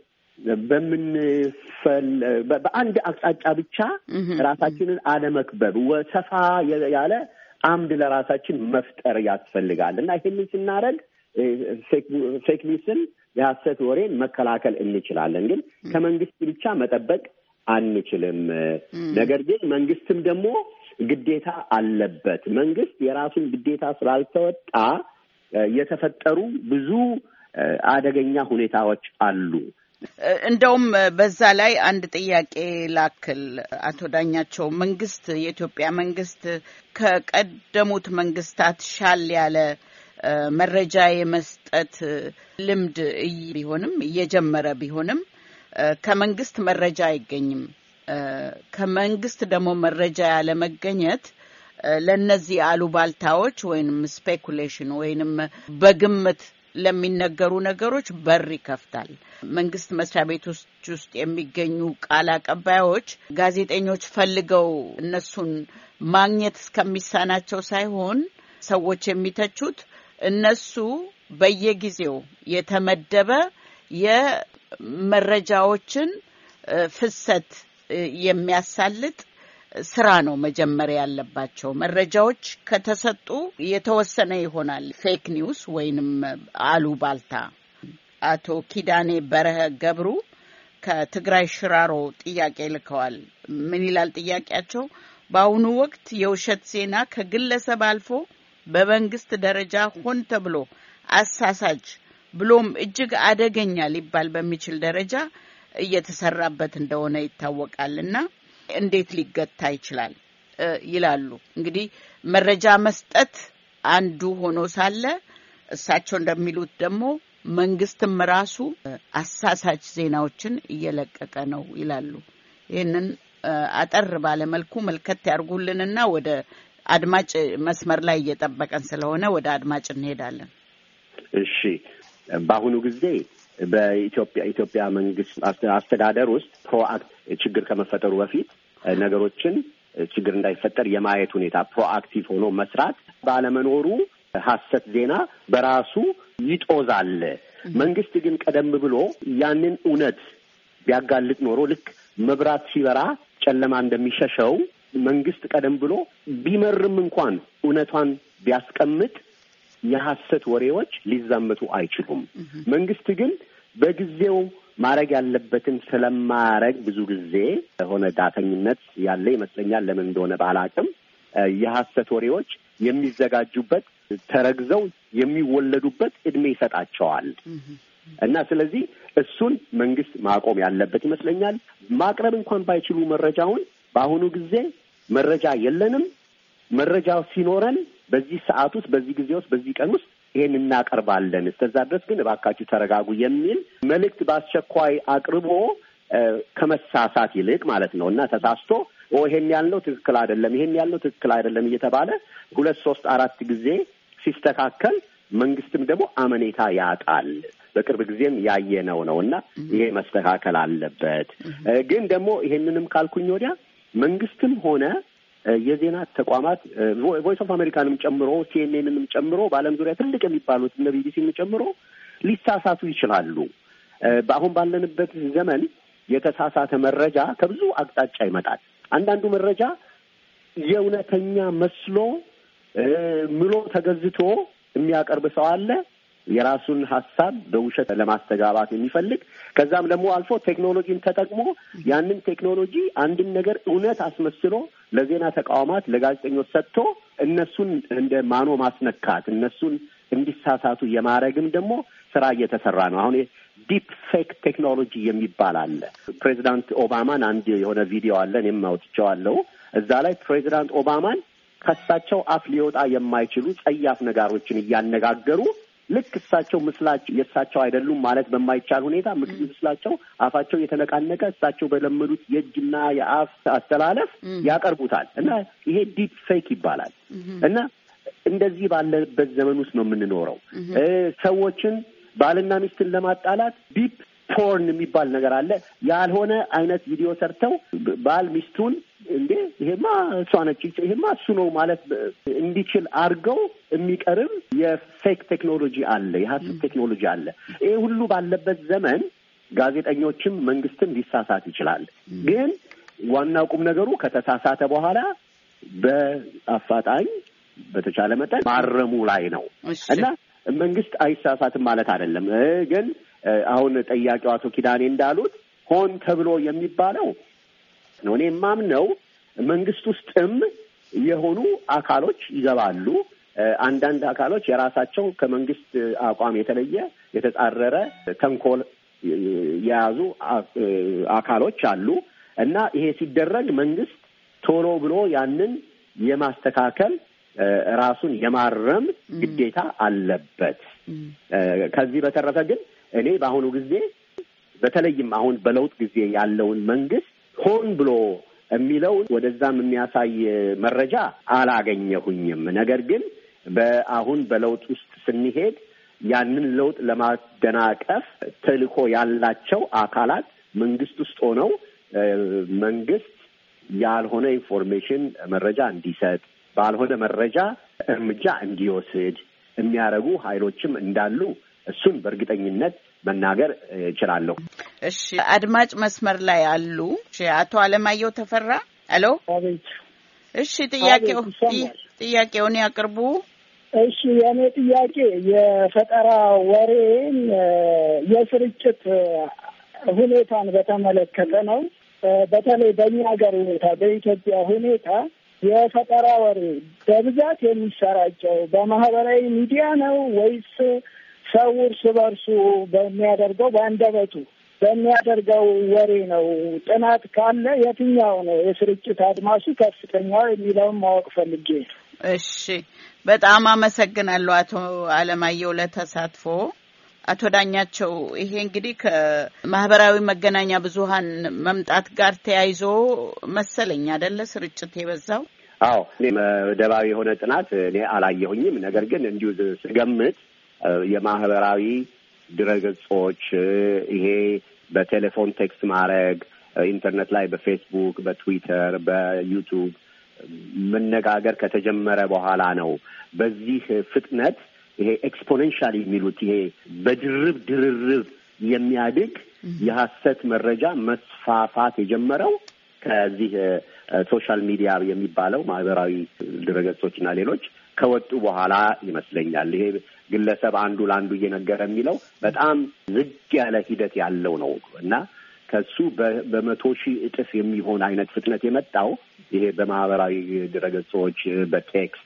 በምንፈል በአንድ አቅጣጫ ብቻ ራሳችንን አለመክበብ ሰፋ ያለ አምድ ለራሳችን መፍጠር ያስፈልጋል እና ይህንን ስናደርግ ፌክ ኒውስን የሀሰት ወሬን መከላከል እንችላለን። ግን ከመንግስት ብቻ መጠበቅ አንችልም። ነገር ግን መንግስትም ደግሞ ግዴታ አለበት። መንግስት የራሱን ግዴታ ስላልተወጣ የተፈጠሩ ብዙ አደገኛ ሁኔታዎች አሉ። እንደውም በዛ ላይ አንድ ጥያቄ ላክል። አቶ ዳኛቸው መንግስት የኢትዮጵያ መንግስት ከቀደሙት መንግስታት ሻል ያለ መረጃ የመስጠት ልምድ ቢሆንም እየጀመረ ቢሆንም ከመንግስት መረጃ አይገኝም። ከመንግስት ደግሞ መረጃ ያለመገኘት ለእነዚህ አሉባልታዎች ወይንም speculation ወይንም በግምት ለሚነገሩ ነገሮች በር ይከፍታል። መንግስት መስሪያ ቤቶች ውስጥ የሚገኙ ቃል አቀባዮች ጋዜጠኞች ፈልገው እነሱን ማግኘት እስከሚሳናቸው ሳይሆን ሰዎች የሚተቹት እነሱ በየጊዜው የተመደበ የመረጃዎችን ፍሰት የሚያሳልጥ ስራ ነው መጀመሪያ ያለባቸው። መረጃዎች ከተሰጡ የተወሰነ ይሆናል fake news ወይንም አሉባልታ። አቶ ኪዳኔ በረሀ ገብሩ ከትግራይ ሽራሮ ጥያቄ ልከዋል። ምን ይላል ጥያቄያቸው? በአሁኑ ወቅት የውሸት ዜና ከግለሰብ አልፎ በመንግስት ደረጃ ሆን ተብሎ አሳሳችና ብሎም እጅግ አደገኛ ሊባል በሚችል ደረጃ እየተሰራበት እንደሆነ ይታወቃል እና እንዴት ሊገታ ይችላል ይላሉ። እንግዲህ መረጃ መስጠት አንዱ ሆኖ ሳለ እሳቸው እንደሚሉት ደግሞ መንግስትም ራሱ አሳሳች ዜናዎችን እየለቀቀ ነው ይላሉ። ይህንን አጠር ባለመልኩ መልከት ያርጉልንና ወደ አድማጭ መስመር ላይ እየጠበቀን ስለሆነ ወደ አድማጭ እንሄዳለን። እሺ፣ በአሁኑ ጊዜ በኢትዮጵያ ኢትዮጵያ መንግስት አስተዳደር ውስጥ proact ችግር ከመፈጠሩ በፊት ነገሮችን ችግር እንዳይፈጠር የማየት ሁኔታ proactive ሆኖ መስራት ባለመኖሩ ሀሰት ዜና በራሱ ይጦዛል። መንግስት ግን ቀደም ብሎ ያንን እውነት ቢያጋልጥ ኖሮ ልክ መብራት ሲበራ ጨለማ እንደሚሸሸው መንግስት ቀደም ብሎ ቢመርም እንኳን እውነቷን ቢያስቀምጥ የሀሰት ወሬዎች ሊዛመቱ አይችሉም። መንግስት ግን በጊዜው ማድረግ ያለበትን ስለማያረግ ብዙ ጊዜ የሆነ ዳተኝነት ያለ ይመስለኛል። ለምን እንደሆነ ባላቅም የሀሰት ወሬዎች የሚዘጋጁበት ተረግዘው የሚወለዱበት እድሜ ይሰጣቸዋል እና ስለዚህ እሱን መንግስት ማቆም ያለበት ይመስለኛል። ማቅረብ እንኳን ባይችሉ መረጃውን በአሁኑ ጊዜ መረጃ የለንም፣ መረጃው ሲኖረን በዚህ ሰዓት ውስጥ በዚህ ጊዜ ውስጥ በዚህ ቀን ውስጥ ይሄን እናቀርባለን፣ እስከዛ ድረስ ግን እባካችሁ ተረጋጉ የሚል መልእክት በአስቸኳይ አቅርቦ ከመሳሳት ይልቅ ማለት ነው እና ተሳስቶ ይሄን ያልነው ትክክል አይደለም፣ ይሄን ያልነው ትክክል አይደለም እየተባለ ሁለት ሶስት አራት ጊዜ ሲስተካከል መንግስትም ደግሞ አመኔታ ያጣል። በቅርብ ጊዜም ያየነው ነው እና ይሄ መስተካከል አለበት። ግን ደግሞ ይሄንንም ካልኩኝ ወዲያ መንግስትም ሆነ የዜና ተቋማት ቮይስ ኦፍ አሜሪካንም ጨምሮ ሲኤንኤንንም ጨምሮ በዓለም ዙሪያ ትልቅ የሚባሉት እነ ቢቢሲን ጨምሮ ሊሳሳቱ ይችላሉ። በአሁን ባለንበት ዘመን የተሳሳተ መረጃ ከብዙ አቅጣጫ ይመጣል። አንዳንዱ መረጃ የእውነተኛ መስሎ ምሎ ተገዝቶ የሚያቀርብ ሰው አለ። የራሱን ሀሳብ በውሸት ለማስተጋባት የሚፈልግ ከዛም ደግሞ አልፎ ቴክኖሎጂን ተጠቅሞ ያንን ቴክኖሎጂ አንድን ነገር እውነት አስመስሎ ለዜና ተቋማት ለጋዜጠኞች ሰጥቶ እነሱን እንደ ማኖ ማስነካት እነሱን እንዲሳሳቱ የማድረግም ደግሞ ስራ እየተሰራ ነው። አሁን deep fake ቴክኖሎጂ የሚባል አለ። ፕሬዚዳንት ኦባማን አንድ የሆነ ቪዲዮ አለ፣ እኔም አውጥቼዋለሁ። እዛ ላይ ፕሬዚዳንት ኦባማን ከሳቸው አፍ ሊወጣ የማይችሉ ጸያፍ ነገሮችን እያነጋገሩ ልክ እሳቸው ምስላቸው የእሳቸው አይደሉም ማለት በማይቻል ሁኔታ ምስላቸው አፋቸው የተነቃነቀ እሳቸው በለመዱት የእጅና የአፍ አስተላለፍ ያቀርቡታል። እና ይሄ deep fake ይባላል። እና እንደዚህ ባለበት ዘመን ውስጥ ነው የምንኖረው። ሰዎችን ባልና ሚስትን ለማጣላት deep porn የሚባል ነገር አለ። ያልሆነ አይነት ቪዲዮ ሰርተው ባል ሚስቱን እንዴ ይሄማ እሷ ነች፣ ይሄማ እሱ ነው ማለት እንዲችል አድርገው የሚቀርብ የፌክ ቴክኖሎጂ አለ፣ የሀሰት ቴክኖሎጂ አለ። ይሄ ሁሉ ባለበት ዘመን ጋዜጠኞችም መንግስትም ሊሳሳት ይችላል። ግን ዋናው ቁም ነገሩ ከተሳሳተ በኋላ በአፋጣኝ በተቻለ መጠን ማረሙ ላይ ነው እና መንግስት አይሳሳትም ማለት አይደለም። ግን አሁን ጠያቂው አቶ ኪዳኔ እንዳሉት ሆን ተብሎ የሚባለው ነው። እኔ የማምነው መንግስት ውስጥም የሆኑ አካሎች ይገባሉ። አንዳንድ አካሎች የራሳቸው ከመንግስት አቋም የተለየ የተጻረረ ተንኮል የያዙ አካሎች አሉ እና ይሄ ሲደረግ መንግስት ቶሎ ብሎ ያንን የማስተካከል ራሱን የማረም ግዴታ አለበት። ከዚህ በተረፈ ግን እኔ በአሁኑ ጊዜ በተለይም አሁን በለውጥ ጊዜ ያለውን መንግስት ሆን ብሎ የሚለውን ወደዛም የሚያሳይ መረጃ አላገኘሁኝም። ነገር ግን በአሁን በለውጥ ውስጥ ስንሄድ ያንን ለውጥ ለማደናቀፍ ተልዕኮ ያላቸው አካላት መንግስት ውስጥ ሆነው መንግስት ያልሆነ information መረጃ እንዲሰጥ ባልሆነ መረጃ እርምጃ እንዲወስድ የሚያደርጉ ኃይሎችም እንዳሉ እሱን በእርግጠኝነት መናገር እችላለሁ። እሺ፣ አድማጭ መስመር ላይ አሉ። አቶ አለማየሁ ተፈራ። ሄሎ። እሺ፣ ጥያቄው ጥያቄውን ያቅርቡ። እሺ፣ የእኔ ጥያቄ የፈጠራ ወሬን የስርጭት ሁኔታን በተመለከተ ነው። በተለይ በእኛ ሀገር ሁኔታ በኢትዮጵያ ሁኔታ የፈጠራ ወሬ በብዛት የሚሰራጨው በማህበራዊ ሚዲያ ነው ወይስ ሰው እርስ በርሱ በሚያደርገው በአንደበቱ በሚያደርገው ወሬ ነው? ጥናት ካለ የትኛው ነው የስርጭት አድማሱ ከፍተኛው የሚለውን ማወቅ ፈልጌ። እሺ፣ በጣም አመሰግናለሁ አቶ አለማየሁ ለተሳትፎ። አቶ ዳኛቸው ይሄ እንግዲህ ከማህበራዊ መገናኛ ብዙኃን መምጣት ጋር ተያይዞ መሰለኝ አደለ ስርጭት የበዛው? አዎ መደባዊ የሆነ ጥናት እኔ አላየሁኝም። ነገር ግን እንዲሁ ስገምት የማህበራዊ ድረገጾች ይሄ በቴሌፎን text ማድረግ ኢንተርኔት ላይ በፌስቡክ፣ በትዊተር፣ በዩቱብ መነጋገር ከተጀመረ በኋላ ነው። በዚህ ፍጥነት ይሄ exponential የሚሉት ይሄ በድርብ ድርርብ የሚያድግ የሀሰት መረጃ መስፋፋት የጀመረው ከዚህ social media የሚባለው ማህበራዊ ድረገጾች እና ሌሎች ከወጡ በኋላ ይመስለኛል። ይሄ ግለሰብ አንዱ ለአንዱ እየነገረ የሚለው በጣም ዝግ ያለ ሂደት ያለው ነው እና ከሱ በመቶ ሺህ እጥፍ የሚሆን አይነት ፍጥነት የመጣው ይሄ በማህበራዊ ድረገጾች በ text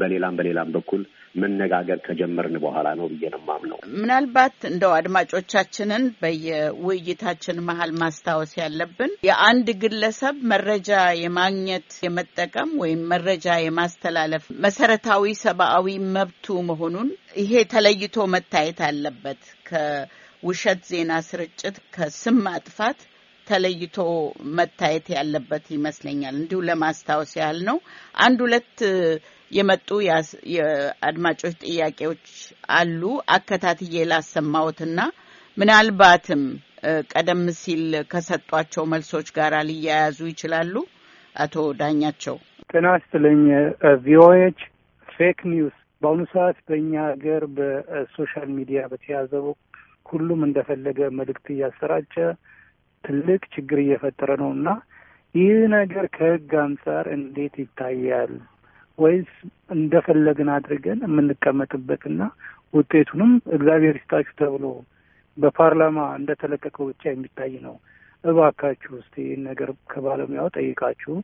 በሌላም በሌላም በኩል መነጋገር ከጀመርን በኋላ ነው ብዬ ነው የማምነው። ምናልባት እንደው አድማጮቻችንን በየውይይታችን መሀል ማስታወስ ያለብን የአንድ ግለሰብ መረጃ የማግኘት የመጠቀም ወይም መረጃ የማስተላለፍ መሰረታዊ ሰብአዊ መብቱ መሆኑን ይሄ ተለይቶ መታየት አለበት። ከውሸት ዜና ስርጭት፣ ከስም ማጥፋት ተለይቶ መታየት ያለበት ይመስለኛል። እንዲሁ ለማስታወስ ያህል ነው። አንድ ሁለት የመጡ የአድማጮች ጥያቄዎች አሉ። አከታትዬ ላሰማዎትና ምናልባትም ቀደም ሲል ከሰጧቸው መልሶች ጋር ሊያያዙ ይችላሉ። አቶ ዳኛቸው ጤና ይስጥልኝ። ቪኦኤች fake news በአሁኑ ሰዓት በእኛ ሀገር በ social media በተያዘው ሁሉም እንደፈለገ መልእክት እያሰራጨ ትልቅ ችግር እየፈጠረ ነው እና ይህ ነገር ከህግ አንጻር እንዴት ይታያል? ወይስ እንደፈለግን አድርገን የምንቀመጥበትና ውጤቱንም እግዚአብሔር ይስጣችሁ ተብሎ በፓርላማ እንደተለቀቀው ብቻ የሚታይ ነው? እባካችሁ እስቲ ይህን ነገር ከባለሙያው ጠይቃችሁ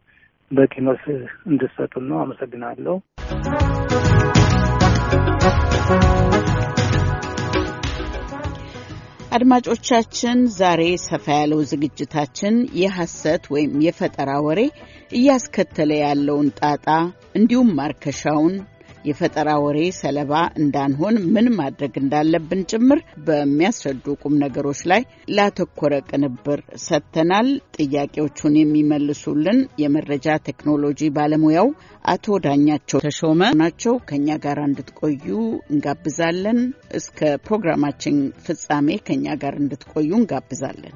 በቂ መልስ እንድሰጡን ነው። አመሰግናለሁ። አድማጮቻችን ዛሬ ሰፋ ያለው ዝግጅታችን የሐሰት ወይም የፈጠራ ወሬ እያስከተለ ያለውን ጣጣ እንዲሁም ማርከሻውን የፈጠራ ወሬ ሰለባ እንዳንሆን ምን ማድረግ እንዳለብን ጭምር በሚያስረዱ ቁም ነገሮች ላይ ላተኮረ ቅንብር ሰጥተናል። ጥያቄዎቹን የሚመልሱልን የመረጃ ቴክኖሎጂ ባለሙያው አቶ ዳኛቸው ተሾመ ናቸው። ከኛ ጋር እንድትቆዩ እንጋብዛለን። እስከ ፕሮግራማችን ፍጻሜ ከኛ ጋር እንድትቆዩ እንጋብዛለን።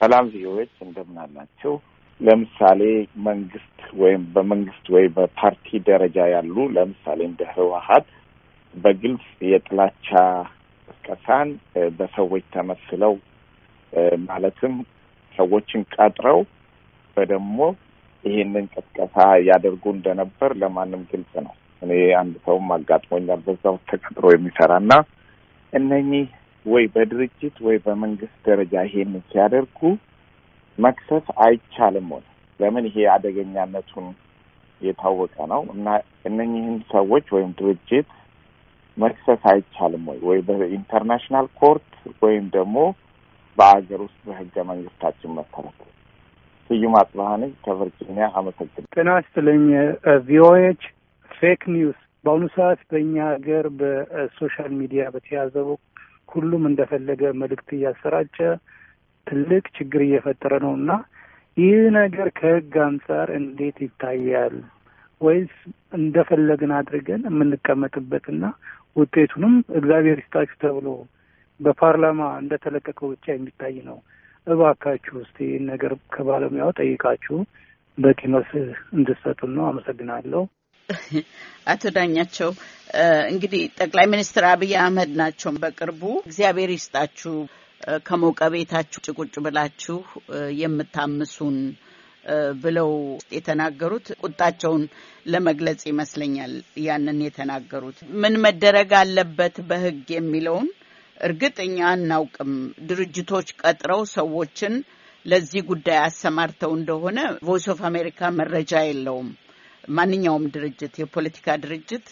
ሰላም ቪኦኤዎች እንደምን አላቸው? ለምሳሌ መንግስት ወይም በመንግስት ወይም በፓርቲ ደረጃ ያሉ ለምሳሌ እንደ ህወሀት በግልጽ የጥላቻ ቅስቀሳን በሰዎች ተመስለው ማለትም ሰዎችን ቀጥረው በደግሞ ይህንን ቅስቀሳ ያደርጉ እንደነበር ለማንም ግልጽ ነው። እኔ አንድ ሰውም አጋጥሞኛል በዛው ተቀጥሮ የሚሰራና እነኚህ ወይ በድርጅት ወይ በመንግስት ደረጃ ይሄንን ሲያደርጉ መክሰስ አይቻልም ወይ? ለምን ይሄ አደገኛነቱን የታወቀ ነው እና እነኚህን ሰዎች ወይም ድርጅት መክሰስ አይቻልም ወይ? ወይ በ international court ወይም ደግሞ በአገር ውስጥ በህገ መንግስታችን መሰረት። ስዩም አጽባህ ነኝ ከቨርጂኒያ አመሰግን። ጤና ይስጥልኝ ቪኦኤች fake news በአሁኑ ሰዓት በእኛ ሀገር በ social media በተያዘው ሁሉም እንደፈለገ መልእክት እያሰራጨ ትልቅ ችግር እየፈጠረ ነው እና ይህ ነገር ከህግ አንጻር እንዴት ይታያል? ወይስ እንደፈለግን አድርገን የምንቀመጥበትና ውጤቱንም እግዚአብሔር ይስጣችሁ ተብሎ በፓርላማ እንደተለቀቀው ብቻ የሚታይ ነው? እባካችሁ እስቲ ይህን ነገር ከባለሙያው ጠይቃችሁ በቂ መልስ እንድሰጡን ነው። አመሰግናለሁ። <laughs> አቶ ዳኛቸው እንግዲህ ጠቅላይ ሚኒስትር አብይ አህመድ ናቸው። በቅርቡ እግዚአብሔር ይስጣችሁ ከሞቀ ቤታችሁ ቁጭ ብላችሁ የምታምሱን ብለው የተናገሩት ቁጣቸውን ለመግለጽ ይመስለኛል። ያንን የተናገሩት ምን መደረግ አለበት በህግ የሚለውን እርግጥ እኛ አናውቅም። ድርጅቶች ቀጥረው ሰዎችን ለዚህ ጉዳይ አሰማርተው እንደሆነ ቮይስ ኦፍ አሜሪካ መረጃ የለውም። ማንኛውም ድርጅት የፖለቲካ ድርጅት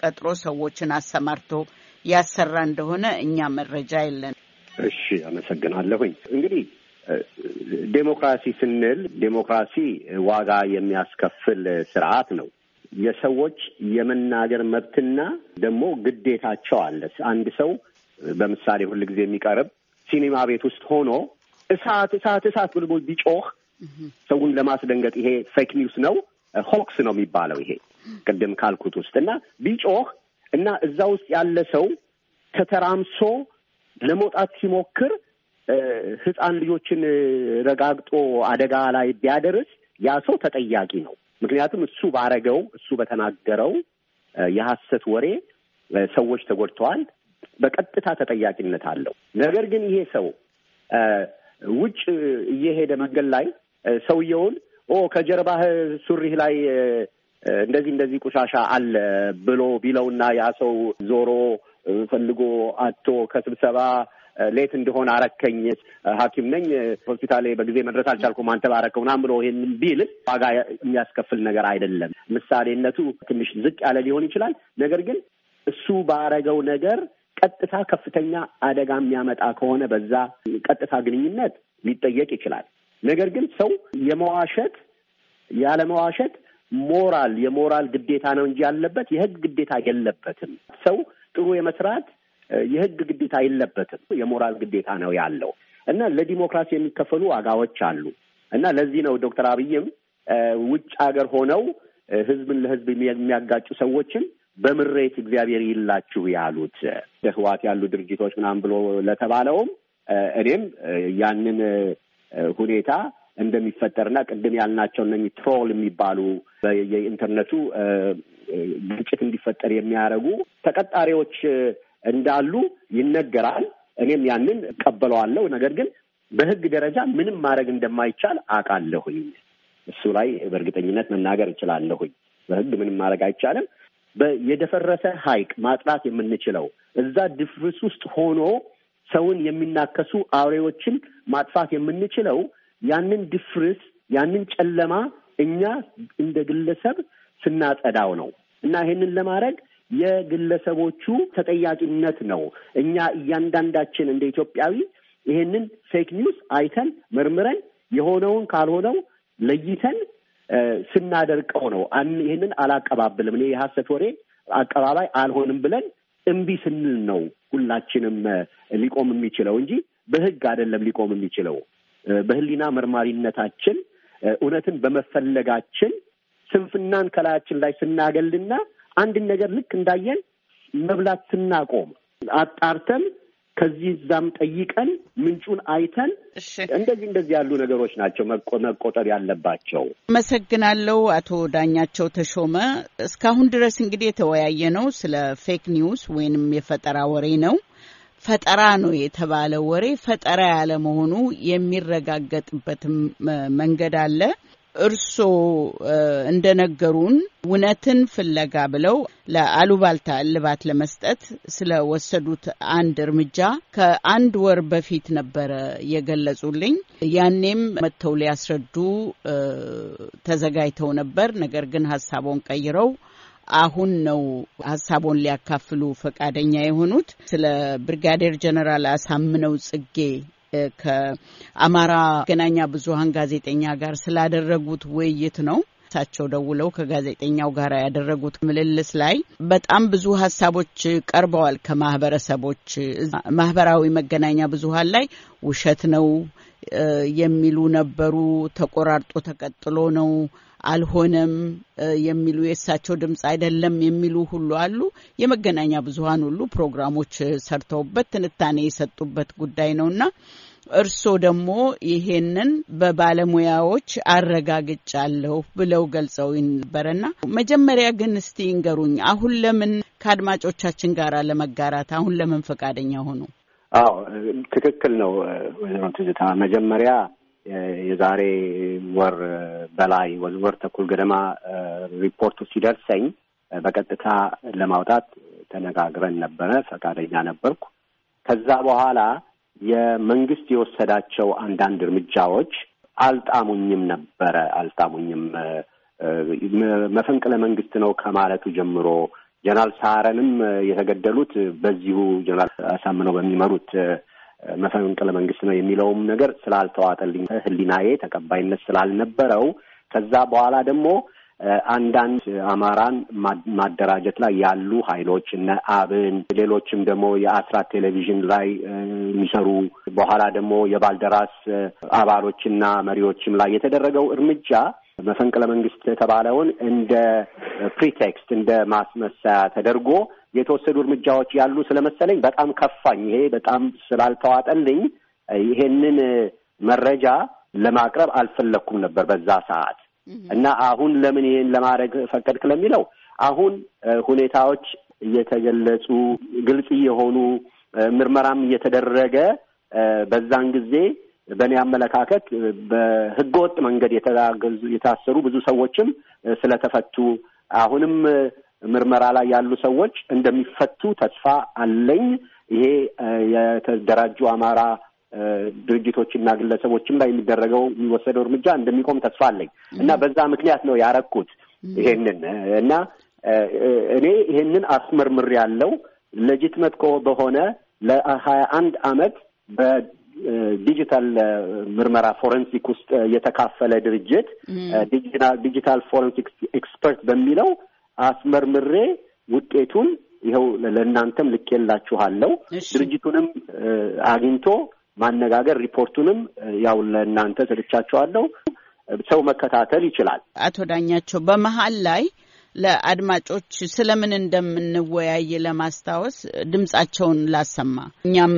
ቀጥሮ ሰዎችን አሰማርቶ ያሰራ እንደሆነ እኛ መረጃ የለን። እሺ፣ አመሰግናለሁኝ። እንግዲህ ዴሞክራሲ ስንል ዴሞክራሲ ዋጋ የሚያስከፍል ስርዓት ነው። የሰዎች የመናገር መብትና ደግሞ ግዴታቸው አለ። አንድ ሰው በምሳሌ ሁል ጊዜ የሚቀርብ ሲኒማ ቤት ውስጥ ሆኖ እሳት እሳት እሳት ብሎ ቢጮህ ሰውን ለማስደንገጥ ይሄ fake news ነው hoax ነው የሚባለው። ይሄ ቅድም ካልኩት ውስጥ እና ቢጮህ እና እዛ ውስጥ ያለ ሰው ተተራምሶ ለመውጣት ሲሞክር ሕፃን ልጆችን ረጋግጦ አደጋ ላይ ቢያደርስ ያ ሰው ተጠያቂ ነው። ምክንያቱም እሱ ባረገው እሱ በተናገረው የሐሰት ወሬ ሰዎች ተጎድተዋል። በቀጥታ ተጠያቂነት አለው። ነገር ግን ይሄ ሰው ውጭ እየሄደ መንገድ ላይ ሰውየውን ኦ ከጀርባህ ሱሪህ ላይ እንደዚህ እንደዚህ ቆሻሻ አለ ብሎ ቢለውና ያ ሰው ዞሮ ፈልጎ አቶ ከስብሰባ ሌት እንደሆነ አረከኝ፣ ሐኪም ነኝ ሆስፒታሌ በጊዜ መድረስ አልቻልኩም፣ አንተ ባረከው ምናምን ብሎ ይሄንን ቢል ዋጋ የሚያስከፍል ነገር አይደለም። ምሳሌነቱ ትንሽ ዝቅ ያለ ሊሆን ይችላል። ነገር ግን እሱ ባረገው ነገር ቀጥታ ከፍተኛ አደጋ የሚያመጣ ከሆነ በዛ ቀጥታ ግንኙነት ሊጠየቅ ይችላል። ነገር ግን ሰው የመዋሸት ያለመዋሸት ሞራል የሞራል ግዴታ ነው እንጂ ያለበት የሕግ ግዴታ የለበትም። ሰው ጥሩ የመስራት የሕግ ግዴታ የለበትም። የሞራል ግዴታ ነው ያለው እና ለዲሞክራሲ የሚከፈሉ ዋጋዎች አሉ እና ለዚህ ነው ዶክተር አብይም ውጭ ሀገር ሆነው ሕዝብን ለሕዝብ የሚያጋጩ ሰዎችን በምሬት እግዚአብሔር ይላችሁ ያሉት ህወሓት ያሉ ድርጅቶች ምናምን ብሎ ለተባለውም እኔም ያንን ሁኔታ እንደሚፈጠርና ቅድም ያልናቸው እነኚህ ትሮል የሚባሉ የኢንተርኔቱ ግጭት እንዲፈጠር የሚያደርጉ ተቀጣሪዎች እንዳሉ ይነገራል። እኔም ያንን እቀበለዋለሁ። ነገር ግን በህግ ደረጃ ምንም ማድረግ እንደማይቻል አውቃለሁኝ። እሱ ላይ በእርግጠኝነት መናገር እችላለሁኝ። በህግ ምንም ማድረግ አይቻልም። የደፈረሰ ሐይቅ ማጥራት የምንችለው እዛ ድፍርስ ውስጥ ሆኖ ሰውን የሚናከሱ አውሬዎችን ማጥፋት የምንችለው ያንን ድፍርስ ያንን ጨለማ እኛ እንደ ግለሰብ ስናጸዳው ነው እና ይሄንን ለማድረግ የግለሰቦቹ ተጠያቂነት ነው። እኛ እያንዳንዳችን እንደ ኢትዮጵያዊ ይሄንን fake news አይተን መርምረን የሆነውን ካልሆነው ለይተን ስናደርቀው ነው። ይህንን አላቀባብልም እኔ የሀሰት ወሬ አቀባባይ አልሆንም ብለን እምቢ ስንል ነው ሁላችንም ሊቆም የሚችለው እንጂ በህግ አይደለም ሊቆም የሚችለው። በህሊና መርማሪነታችን እውነትን በመፈለጋችን ስንፍናን ከላያችን ላይ ስናገልና አንድን ነገር ልክ እንዳየን መብላት ስናቆም አጣርተን ከዚህም ከዛም ጠይቀን ምንጩን አይተን እንደዚህ እንደዚህ ያሉ ነገሮች ናቸው መቆጠር ያለባቸው። አመሰግናለሁ አቶ ዳኛቸው ተሾመ። እስካሁን ድረስ እንግዲህ የተወያየ ነው ስለ fake news ወይንም የፈጠራ ወሬ ነው። ፈጠራ ነው የተባለ ወሬ ፈጠራ ያለ መሆኑ የሚረጋገጥበትም መንገድ አለ። እርስዎ እንደነገሩን እውነትን ፍለጋ ብለው ለአሉባልታ እልባት ለመስጠት ስለወሰዱት አንድ እርምጃ ከአንድ ወር በፊት ነበረ የገለጹልኝ። ያኔም መጥተው ሊያስረዱ ተዘጋጅተው ነበር። ነገር ግን ሀሳቦን ቀይረው አሁን ነው ሀሳቦን ሊያካፍሉ ፈቃደኛ የሆኑት። ስለ ብርጋዴር ጀነራል አሳምነው ጽጌ ከአማራ መገናኛ ብዙኃን ጋዜጠኛ ጋር ስላደረጉት ውይይት ነው። እሳቸው ደውለው ከጋዜጠኛው ጋር ያደረጉት ምልልስ ላይ በጣም ብዙ ሀሳቦች ቀርበዋል ከማህበረሰቦች ማህበራዊ መገናኛ ብዙኃን ላይ ውሸት ነው የሚሉ ነበሩ። ተቆራርጦ ተቀጥሎ ነው አልሆነም የሚሉ የእሳቸው ድምፅ አይደለም የሚሉ ሁሉ አሉ። የመገናኛ ብዙኃን ሁሉ ፕሮግራሞች ሰርተውበት ትንታኔ የሰጡበት ጉዳይ ነውና እርስዎ ደግሞ ይሄንን በባለሙያዎች አረጋግጫለሁ ብለው ገልጸው ነበረና መጀመሪያ ግን እስቲ እንገሩኝ፣ አሁን ለምን ከአድማጮቻችን ጋር ለመጋራት አሁን ለምን ፈቃደኛ ሆኑ? አዎ ትክክል ነው ወይዘሮ ትዝታ መጀመሪያ የዛሬ ወር በላይ ወር ተኩል ገደማ ሪፖርቱ ሲደርሰኝ በቀጥታ ለማውጣት ተነጋግረን ነበረ። ፈቃደኛ ነበርኩ። ከዛ በኋላ የመንግስት የወሰዳቸው አንዳንድ እርምጃዎች አልጣሙኝም ነበረ አልጣሙኝም። መፈንቅለ መንግስት ነው ከማለቱ ጀምሮ ጀነራል ሳረንም የተገደሉት በዚሁ ጀነራል አሳምነው በሚመሩት መፈንቅለ መንግስት ነው የሚለውም ነገር ስላልተዋጠልኝ ሕሊናዬ ተቀባይነት ስላልነበረው ከዛ በኋላ ደግሞ አንዳንድ አማራን ማደራጀት ላይ ያሉ ኃይሎች እነ አብን፣ ሌሎችም ደግሞ የአስራት ቴሌቪዥን ላይ የሚሰሩ በኋላ ደግሞ የባልደራስ አባሎችና መሪዎችም ላይ የተደረገው እርምጃ መፈንቅለ መንግስት የተባለውን እንደ pretext እንደ ማስመሰያ ተደርጎ የተወሰዱ እርምጃዎች ያሉ ስለመሰለኝ በጣም ከፋኝ። ይሄ በጣም ስላልተዋጠልኝ ይሄንን መረጃ ለማቅረብ አልፈለግኩም ነበር በዛ ሰዓት እና አሁን ለምን ይሄን ለማድረግ ፈቀድክ ለሚለው አሁን ሁኔታዎች እየተገለጹ ግልጽ እየሆኑ ምርመራም እየተደረገ በዛን ጊዜ በእኔ አመለካከት በህገወጥ መንገድ የታሰሩ ብዙ ሰዎችም ስለተፈቱ አሁንም ምርመራ ላይ ያሉ ሰዎች እንደሚፈቱ ተስፋ አለኝ። ይሄ የተደራጁ አማራ ድርጅቶችና ግለሰቦችም ላይ የሚደረገው የሚወሰደው እርምጃ እንደሚቆም ተስፋ አለኝ። እና በዛ ምክንያት ነው ያረኩት ይሄንን። እና እኔ ይሄንን አስመርምር ያለው legitimate በሆነ ለሀያ አንድ አመት በዲጂታል ምርመራ forensic ውስጥ የተካፈለ ድርጅት digital forensic expert በሚለው አስመርምሬ ውጤቱን ይኸው ለእናንተም ልኬላችኋለሁ። ድርጅቱንም አግኝቶ ማነጋገር ሪፖርቱንም ያው ለእናንተ ስልቻቸዋለሁ። ሰው መከታተል ይችላል። አቶ ዳኛቸው በመሀል ላይ ለአድማጮች ስለምን እንደምንወያይ ለማስታወስ ድምጻቸውን ላሰማ። እኛም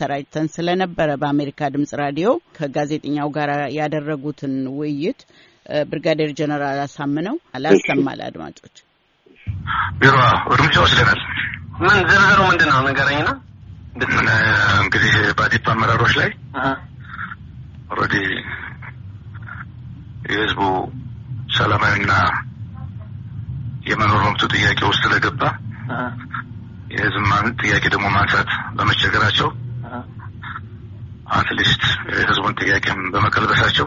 ሰራጭተን ስለነበረ በአሜሪካ ድምጽ ራዲዮ ከጋዜጠኛው ጋር ያደረጉትን ውይይት ብርጋዴር ጀነራል አሳምነው ላሰማ ለአድማጮች። ቢሮ እርምጃ ወስደናል። ምን ዝርዝሩ ምንድን ነው ንገረኝና እንግዲህ በአዴፓ አመራሮች ላይ already የህዝቡ ሰላማዊና የመኖር መብቱ ጥያቄ ውስጥ ስለገባ የህዝብ ጥያቄ ደግሞ ማንሳት በመቸገራቸው at least የህዝቡን ጥያቄም በመቀልበሳቸው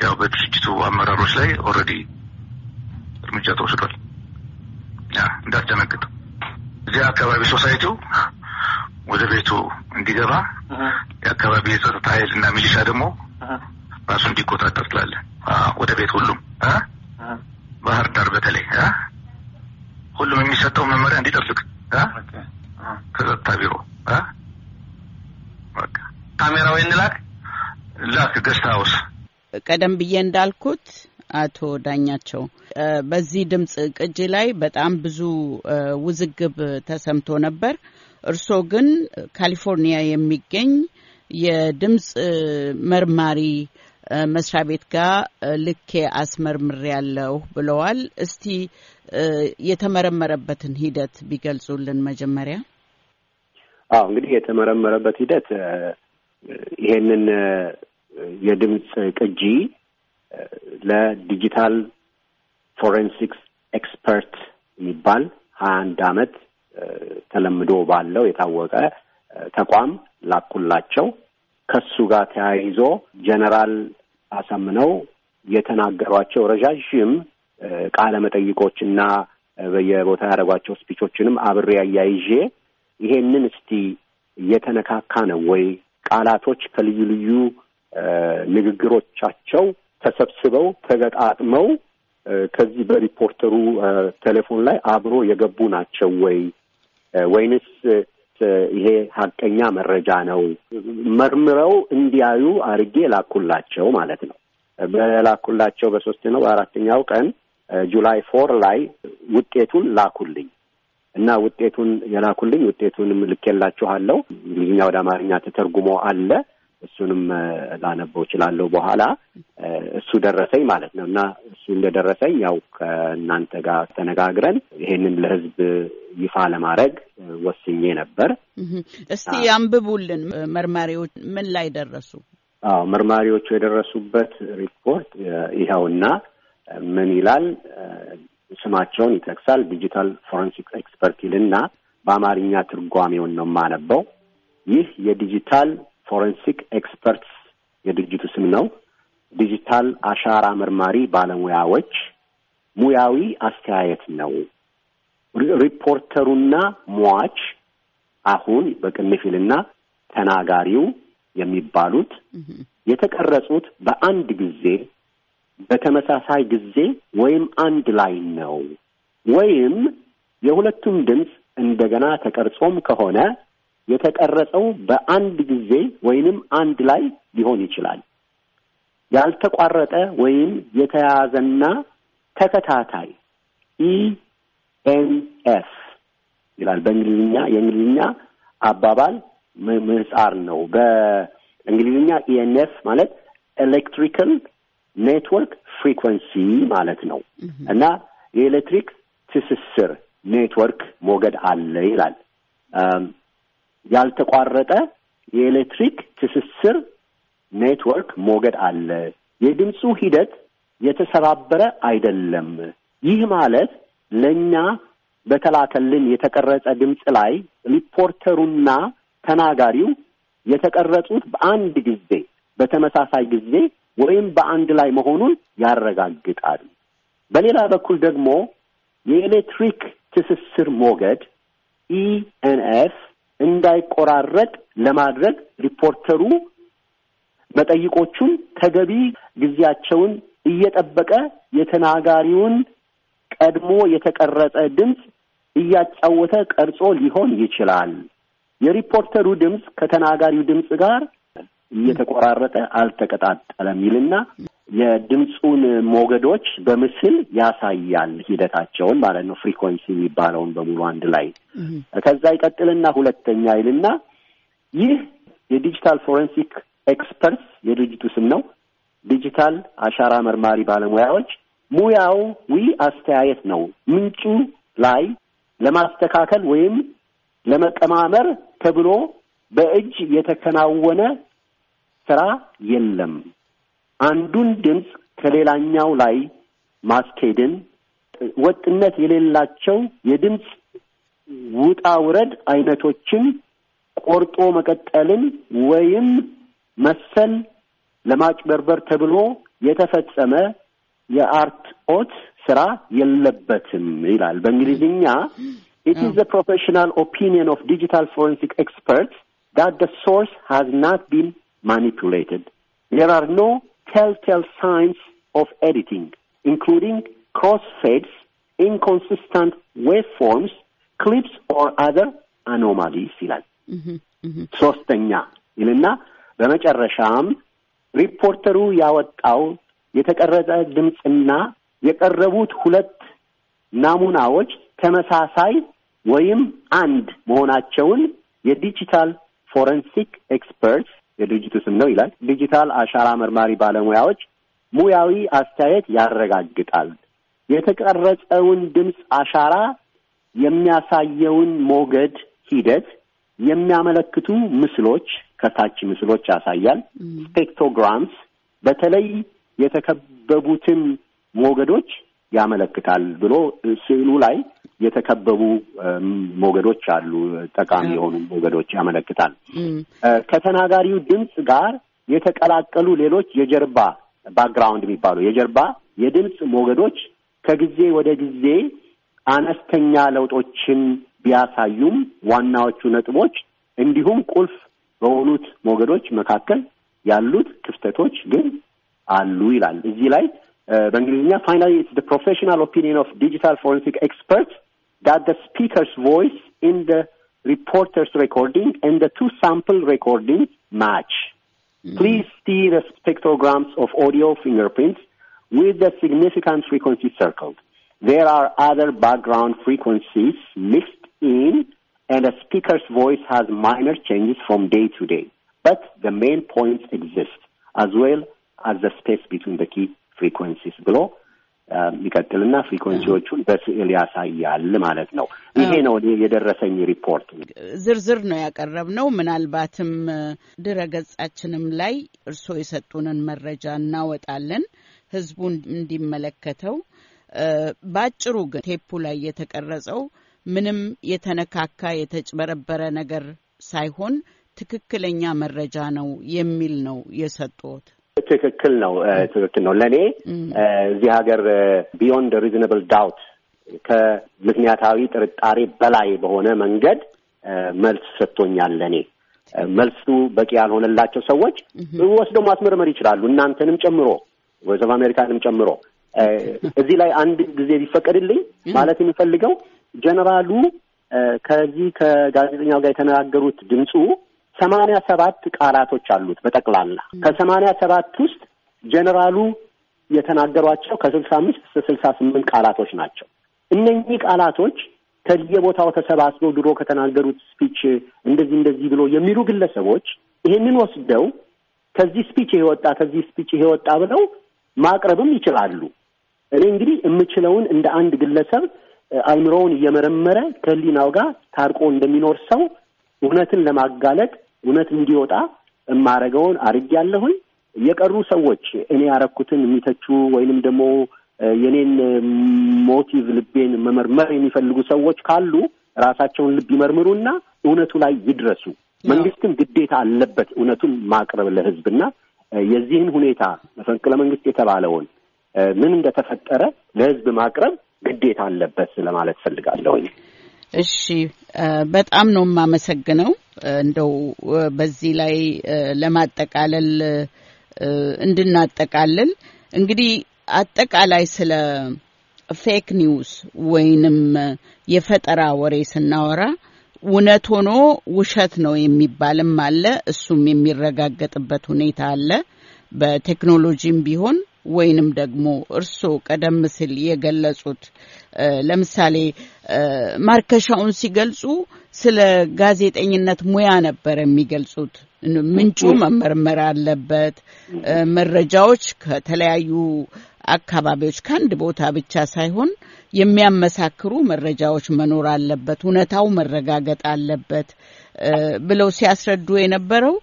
ያው በድርጅቱ አመራሮች ላይ already እርምጃ ተወስዷል። እንዳትደነግጥ እዚህ አካባቢ society ው ወደ ቤቱ እንዲገባ የአካባቢ የጸጥታ ኃይል እና ሚሊሻ ደግሞ ራሱ እንዲቆጣጠር ትላለህ። ወደ ቤት ሁሉም ባህር ዳር በተለይ ሁሉም የሚሰጠው መመሪያ እንዲጠብቅ ከጸጥታ ቢሮ ካሜራ ወይ እንላክ ላክ ገስት ሀውስ ቀደም ብዬ እንዳልኩት አቶ ዳኛቸው በዚህ ድምፅ ቅጂ ላይ በጣም ብዙ ውዝግብ ተሰምቶ ነበር። እርስዎ ግን ካሊፎርኒያ የሚገኝ የድምፅ መርማሪ መስሪያ ቤት ጋር ልኬ አስመርምሬ ያለሁ ብለዋል። እስቲ የተመረመረበትን ሂደት ቢገልጹልን መጀመሪያ። አዎ እንግዲህ የተመረመረበት ሂደት ይሄንን የድምፅ ቅጂ ለ digital forensics expert የሚባል ሀያ አንድ አመት ተለምዶ ባለው የታወቀ ተቋም ላኩላቸው። ከሱ ጋር ተያይዞ ጀነራል አሳምነው የተናገሯቸው ረዣዥም ቃለ መጠይቆችና በየቦታ ያደረጓቸው ስፒቾችንም አብሬ አያይዤ ይሄንን እስቲ እየተነካካ ነው ወይ ቃላቶች ከልዩ ልዩ ንግግሮቻቸው ተሰብስበው ተገጣጥመው ከዚህ በሪፖርተሩ ቴሌፎን ላይ አብሮ የገቡ ናቸው ወይ ወይንስ ይሄ ሀቀኛ መረጃ ነው? መርምረው እንዲያዩ አርጌ ላኩላቸው ማለት ነው። በላኩላቸው በሶስት ነው በአራተኛው ቀን July four ላይ ውጤቱን ላኩልኝ እና ውጤቱን የላኩልኝ ውጤቱንም ልኬላችኋለሁ። እንግሊዝኛ ወደ አማርኛ ተተርጉሞ አለ። እሱንም ላነበው እችላለሁ በኋላ። እሱ ደረሰኝ ማለት ነው እና እሱ እንደደረሰኝ ያው ከእናንተ ጋር ተነጋግረን ይሄንን ለሕዝብ ይፋ ለማድረግ ወስኜ ነበር። እስቲ አንብቡልን። መርማሪዎች ምን ላይ ደረሱ? አዎ መርማሪዎቹ የደረሱበት ሪፖርት ይኸውና ምን ይላል? ስማቸውን ይጠቅሳል። digital forensic expert ይልና በአማርኛ ትርጓሜውን ነው የማነበው። ይህ የ digital forensic experts የድርጅቱ ስም ነው። ዲጂታል አሻራ መርማሪ ባለሙያዎች ሙያዊ አስተያየት ነው። ሪፖርተሩና ሟች አሁን በቅንፊልና ተናጋሪው የሚባሉት የተቀረጹት በአንድ ጊዜ በተመሳሳይ ጊዜ ወይም አንድ ላይ ነው ወይም የሁለቱም ድምፅ እንደገና ተቀርጾም ከሆነ የተቀረጸው በአንድ ጊዜ ወይንም አንድ ላይ ሊሆን ይችላል። ያልተቋረጠ ወይም የተያያዘና ተከታታይ ENF ይላል በእንግሊዝኛ የእንግሊዝኛ አባባል ምህጻር ነው። በእንግሊዝኛ ENF ማለት electrical network frequency ማለት ነው እና የኤሌክትሪክ ትስስር ኔትወርክ ሞገድ አለ ይላል። ያልተቋረጠ የኤሌክትሪክ ትስስር ኔትወርክ ሞገድ አለ። የድምፁ ሂደት የተሰባበረ አይደለም። ይህ ማለት ለእኛ በተላከልን የተቀረጸ ድምፅ ላይ ሪፖርተሩና ተናጋሪው የተቀረጹት በአንድ ጊዜ በተመሳሳይ ጊዜ ወይም በአንድ ላይ መሆኑን ያረጋግጣል። በሌላ በኩል ደግሞ የኤሌክትሪክ ትስስር ሞገድ ENF እንዳይቆራረጥ ለማድረግ ሪፖርተሩ መጠይቆቹን ተገቢ ጊዜያቸውን እየጠበቀ የተናጋሪውን ቀድሞ የተቀረጸ ድምፅ እያጫወተ ቀርጾ ሊሆን ይችላል። የሪፖርተሩ ድምፅ ከተናጋሪው ድምፅ ጋር እየተቆራረጠ አልተቀጣጠለም ይልና የድምፁን ሞገዶች በምስል ያሳያል ሂደታቸውን ማለት ነው። ፍሪኮንሲ የሚባለውን በሙሉ አንድ ላይ ከዛ ይቀጥልና ሁለተኛ ይልና ይህ የ digital forensic experts የድርጅቱ ስም ነው። ዲጂታል አሻራ መርማሪ ባለሙያዎች ሙያዊ አስተያየት ነው። ምንጩ ላይ ለማስተካከል ወይም ለመቀማመር ተብሎ በእጅ የተከናወነ ስራ የለም። አንዱን ድምፅ ከሌላኛው ላይ ማስኬድን፣ ወጥነት የሌላቸው የድምፅ ውጣ ውረድ አይነቶችን ቆርጦ መቀጠልን ወይም መሰል ለማጭበርበር ተብሎ የተፈጸመ የአርትኦት ስራ የለበትም ይላል። በእንግሊዝኛ it is the professional opinion of digital forensic experts that the source has not been manipulated. There are no telltale signs of editing, including crossfades, inconsistent waveforms, clips or other anomalies ይላል። ሶስተኛ ይልና በመጨረሻም ሪፖርተሩ ያወጣው የተቀረጸ ድምፅና የቀረቡት ሁለት ናሙናዎች ተመሳሳይ ወይም አንድ መሆናቸውን የዲጂታል forensic experts የድርጅቱ ስም ነው ይላል። ዲጂታል አሻራ መርማሪ ባለሙያዎች ሙያዊ አስተያየት ያረጋግጣል። የተቀረጸውን ድምፅ አሻራ የሚያሳየውን ሞገድ ሂደት የሚያመለክቱ ምስሎች ከታች ምስሎች ያሳያል። spectrograms በተለይ የተከበቡትን ሞገዶች ያመለክታል ብሎ ስዕሉ ላይ የተከበቡ ሞገዶች አሉ። ጠቃሚ የሆኑ ሞገዶች ያመለክታል። ከተናጋሪው ድምፅ ጋር የተቀላቀሉ ሌሎች የጀርባ background የሚባሉ የጀርባ የድምፅ ሞገዶች ከጊዜ ወደ ጊዜ አነስተኛ ለውጦችን ቢያሳዩም ዋናዎቹ ነጥቦች እንዲሁም ቁልፍ በሆኑት ሞገዶች መካከል ያሉት ክፍተቶች ግን አሉ ይላል። እዚህ ላይ በእንግሊዝኛ ፋይናሊ ኢትስ ዘ ፕሮፌሽናል ኦፒኒየን ኦፍ ዲጂታል ፎረንሲክ ኤክስፐርትስ ዳት ዘ ስፒከርስ ቮይስ ኢን ዘ ሪፖርተርስ ሬኮርዲንግ ኤንድ ዘ ቱ ሳምፕል ሬኮርዲንግ ማች ፕሊዝ ሲ ዘ ስፔክትሮግራምስ ኦፍ ኦዲዮ ፊንገርፕሪንትስ with the significant frequencies circled. There are other background frequencies mixed in and the speaker's voice has minor changes from day to day. But the main points exist as well as the space between the key frequencies ብሎ ይቀጥልና ፍሪኮንሲዎቹን በስዕል ያሳያል ማለት ነው። ይሄ ነው የደረሰኝ ሪፖርት። ዝርዝር ነው ያቀረብነው። ምናልባትም ድረ ገጻችንም ላይ እርስዎ የሰጡንን መረጃ እናወጣለን ህዝቡ እንዲመለከተው። በአጭሩ ግን ቴፑ ላይ የተቀረጸው ምንም የተነካካ የተጭበረበረ ነገር ሳይሆን ትክክለኛ መረጃ ነው የሚል ነው የሰጡት። ትክክል ነው። ትክክል ነው። ለእኔ እዚህ ሀገር beyond reasonable doubt ከምክንያታዊ ጥርጣሬ በላይ በሆነ መንገድ መልስ ሰጥቶኛል። ለእኔ መልሱ በቂ ያልሆነላቸው ሰዎች ወስደው ማስመርመር ይችላሉ፣ እናንተንም ጨምሮ ቮይስ ኦፍ አሜሪካንም ጨምሮ። እዚህ ላይ አንድ ጊዜ ቢፈቀድልኝ ማለት የሚፈልገው ጀነራሉ ከዚህ ከጋዜጠኛው ጋር የተነጋገሩት ድምፁ ሰማንያ ሰባት ቃላቶች አሉት በጠቅላላ ከሰማንያ ሰባት ውስጥ ጀነራሉ የተናገሯቸው ከስልሳ አምስት እስከ ስልሳ ስምንት ቃላቶች ናቸው። እነኚህ ቃላቶች ከየቦታው ተሰባስበው ድሮ ከተናገሩት speech እንደዚህ እንደዚህ ብሎ የሚሉ ግለሰቦች ይሄንን ወስደው ከዚህ speech ይሄ ወጣ ከዚህ speech ይሄ ወጣ ብለው ማቅረብም ይችላሉ። እኔ እንግዲህ የምችለውን እንደ አንድ ግለሰብ አይምሮውን እየመረመረ ከህሊናው ጋር ታርቆ እንደሚኖር ሰው እውነትን ለማጋለጥ እውነት እንዲወጣ የማረገውን አድርጌያለሁኝ። የቀሩ ሰዎች እኔ ያረኩትን የሚተቹ ወይንም ደግሞ የኔን ሞቲቭ ልቤን መመርመር የሚፈልጉ ሰዎች ካሉ ራሳቸውን ልብ ይመርምሩና እውነቱ ላይ ይድረሱ። መንግስትም ግዴታ አለበት እውነቱን ማቅረብ ለህዝብና የዚህን ሁኔታ መፈንቅለ መንግስት የተባለውን ምን እንደተፈጠረ ለህዝብ ማቅረብ ግዴታ አለበት ለማለት ፈልጋለሁኝ። እሺ፣ በጣም ነው የማመሰግነው። እንደው በዚህ ላይ ለማጠቃለል እንድናጠቃልል እንግዲህ አጠቃላይ ስለ fake news ወይንም የፈጠራ ወሬ ስናወራ እውነት ሆኖ ውሸት ነው የሚባልም አለ። እሱም የሚረጋገጥበት ሁኔታ አለ። በቴክኖሎጂም ቢሆን ወይንም ደግሞ እርስዎ ቀደም ሲል የገለጹት ለምሳሌ ማርከሻውን ሲገልጹ ስለ ጋዜጠኝነት ሙያ ነበር የሚገልጹት። ምንጩ መመርመር አለበት። መረጃዎች ከተለያዩ አካባቢዎች ከአንድ ቦታ ብቻ ሳይሆን የሚያመሳክሩ መረጃዎች መኖር አለበት፣ እውነታው መረጋገጥ አለበት ብለው ሲያስረዱ የነበረው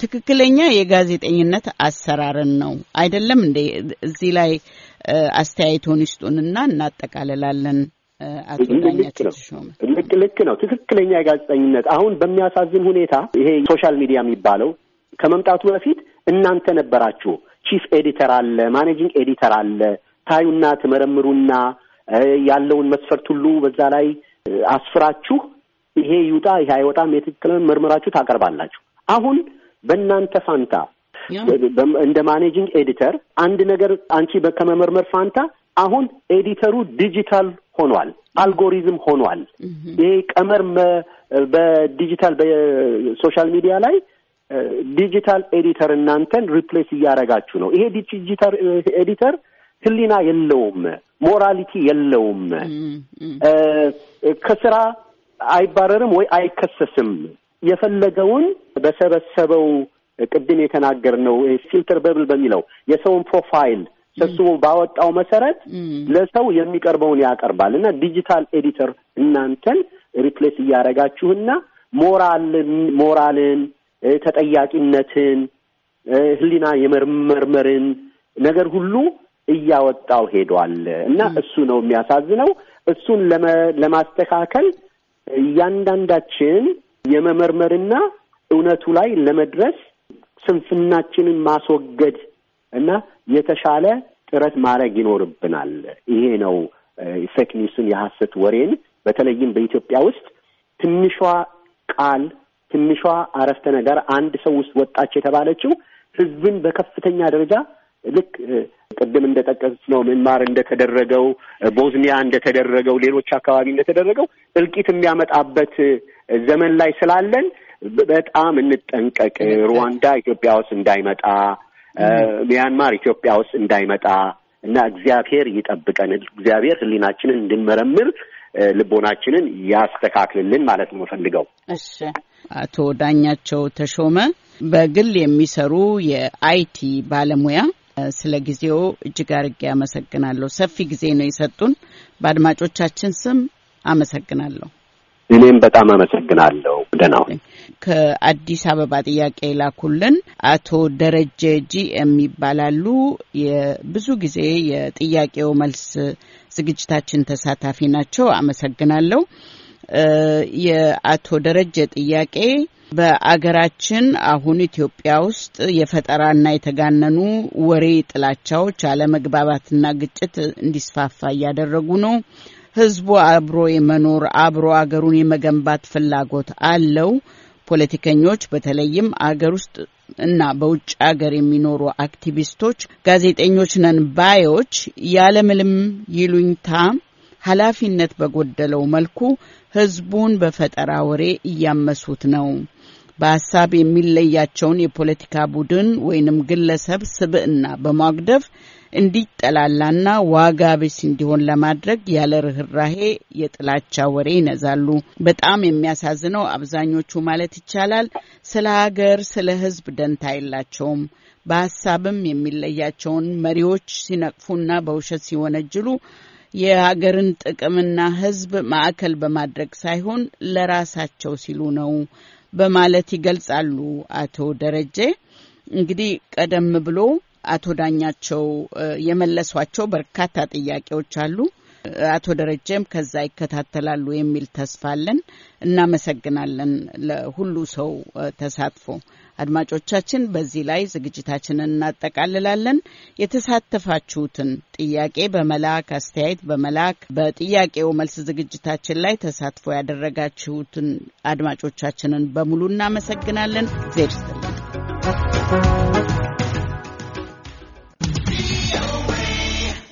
ትክክለኛ የጋዜጠኝነት አሰራርን ነው። አይደለም እንዴ? እዚህ ላይ አስተያየቶን ይስጡንና እናጠቃልላለን። አቶ ዳኛቸው ተሾመ። ልክ ልክ ነው። ትክክለኛ የጋዜጠኝነት አሁን በሚያሳዝን ሁኔታ ይሄ social media የሚባለው ከመምጣቱ በፊት እናንተ ነበራችሁ። chief editor አለ፣ managing editor አለ። ታዩና ትመረምሩና ያለውን መስፈርት ሁሉ በዛ ላይ አስፍራችሁ ይሄ ይውጣ ይሄ አይወጣም የትክክል መርምራችሁ ታቀርባላችሁ። አሁን በእናንተ ፋንታ እንደ managing editor አንድ ነገር አንቺ ከመመርመር ፋንታ አሁን editor ኡ digital ሆኗል፣ አልጎሪዝም ሆኗል። ይሄ ቀመር በ digital በ social media ላይ digital editor እናንተን replace እያደረጋችሁ ነው። ይሄ digital editor ሕሊና የለውም፣ morality የለውም፣ ከስራ አይባረርም ወይ አይከሰስም። የፈለገውን በሰበሰበው ቅድም የተናገርነው filter bubble በሚለው የሰውን profile ሰብስቦ ባወጣው መሰረት ለሰው የሚቀርበውን ያቀርባል። እና digital editor እናንተን replace እያደረጋችሁና ሞራልን ሞራልን ተጠያቂነትን ህሊና የመመርመርን ነገር ሁሉ እያወጣው ሄዷል። እና እሱ ነው የሚያሳዝነው። እሱን ለማስተካከል እያንዳንዳችን የመመርመርና እውነቱ ላይ ለመድረስ ስንፍናችንን ማስወገድ እና የተሻለ ጥረት ማድረግ ይኖርብናል። ይሄ ነው ፌክ ኒውስን የሐሰት ወሬን በተለይም በኢትዮጵያ ውስጥ ትንሿ ቃል ትንሿ አረፍተ ነገር አንድ ሰው ውስጥ ወጣች የተባለችው ህዝብን በከፍተኛ ደረጃ ልክ ቅድም እንደጠቀስነው ምንማር እንደተደረገው ቦዝኒያ እንደተደረገው ሌሎች አካባቢ እንደተደረገው እልቂት የሚያመጣበት ዘመን ላይ ስላለን በጣም እንጠንቀቅ። ሩዋንዳ ኢትዮጵያ ውስጥ እንዳይመጣ፣ ሚያንማር ኢትዮጵያ ውስጥ እንዳይመጣ እና እግዚአብሔር ይጠብቀን። እግዚአብሔር ህሊናችንን እንድንመረምር ልቦናችንን ያስተካክልልን ማለት ነው የምፈልገው። እሺ። አቶ ዳኛቸው ተሾመ በግል የሚሰሩ የአይቲ ባለሙያ ስለ ጊዜው እጅግ አርጌ አመሰግናለሁ። ሰፊ ጊዜ ነው የሰጡን። በአድማጮቻችን ስም አመሰግናለሁ። እኔም በጣም አመሰግናለሁ። ደህና ሁን። ከአዲስ አበባ ጥያቄ ላኩልን አቶ ደረጀ ጂኤም ይባላሉ። የብዙ ጊዜ የጥያቄው መልስ ዝግጅታችን ተሳታፊ ናቸው። አመሰግናለሁ። የአቶ ደረጀ ጥያቄ በአገራችን አሁን ኢትዮጵያ ውስጥ የፈጠራና የተጋነኑ ወሬ ጥላቻዎች፣ አለመግባባትና ግጭት እንዲስፋፋ እያደረጉ ነው። ህዝቡ አብሮ የመኖር አብሮ አገሩን የመገንባት ፍላጎት አለው። ፖለቲከኞች በተለይም አገር ውስጥ እና በውጭ አገር የሚኖሩ አክቲቪስቶች፣ ጋዜጠኞች ነን ባዮች ያለምንም ይሉኝታ ኃላፊነት በጎደለው መልኩ ህዝቡን በፈጠራ ወሬ እያመሱት ነው። በሀሳብ የሚለያቸውን የፖለቲካ ቡድን ወይንም ግለሰብ ስብዕና በማጉደፍ እንዲጠላላና ዋጋ ቢስ እንዲሆን ለማድረግ ያለ ርኅራሄ የጥላቻ ወሬ ይነዛሉ። በጣም የሚያሳዝነው አብዛኞቹ ማለት ይቻላል ስለ ሀገር፣ ስለ ህዝብ ደንታ የላቸውም። በሀሳብም የሚለያቸውን መሪዎች ሲነቅፉና በውሸት ሲወነጅሉ የሀገርን ጥቅምና ህዝብ ማዕከል በማድረግ ሳይሆን ለራሳቸው ሲሉ ነው በማለት ይገልጻሉ። አቶ ደረጀ እንግዲህ ቀደም ብሎ አቶ ዳኛቸው የመለሷቸው በርካታ ጥያቄዎች አሉ። አቶ ደረጀም ከዛ ይከታተላሉ የሚል ተስፋ አለን። እናመሰግናለን ለሁሉ ሰው ተሳትፎ። አድማጮቻችን፣ በዚህ ላይ ዝግጅታችንን እናጠቃልላለን። የተሳተፋችሁትን ጥያቄ በመላክ አስተያየት በመላክ በጥያቄው መልስ ዝግጅታችን ላይ ተሳትፎ ያደረጋችሁትን አድማጮቻችንን በሙሉ እናመሰግናለን። እግዜር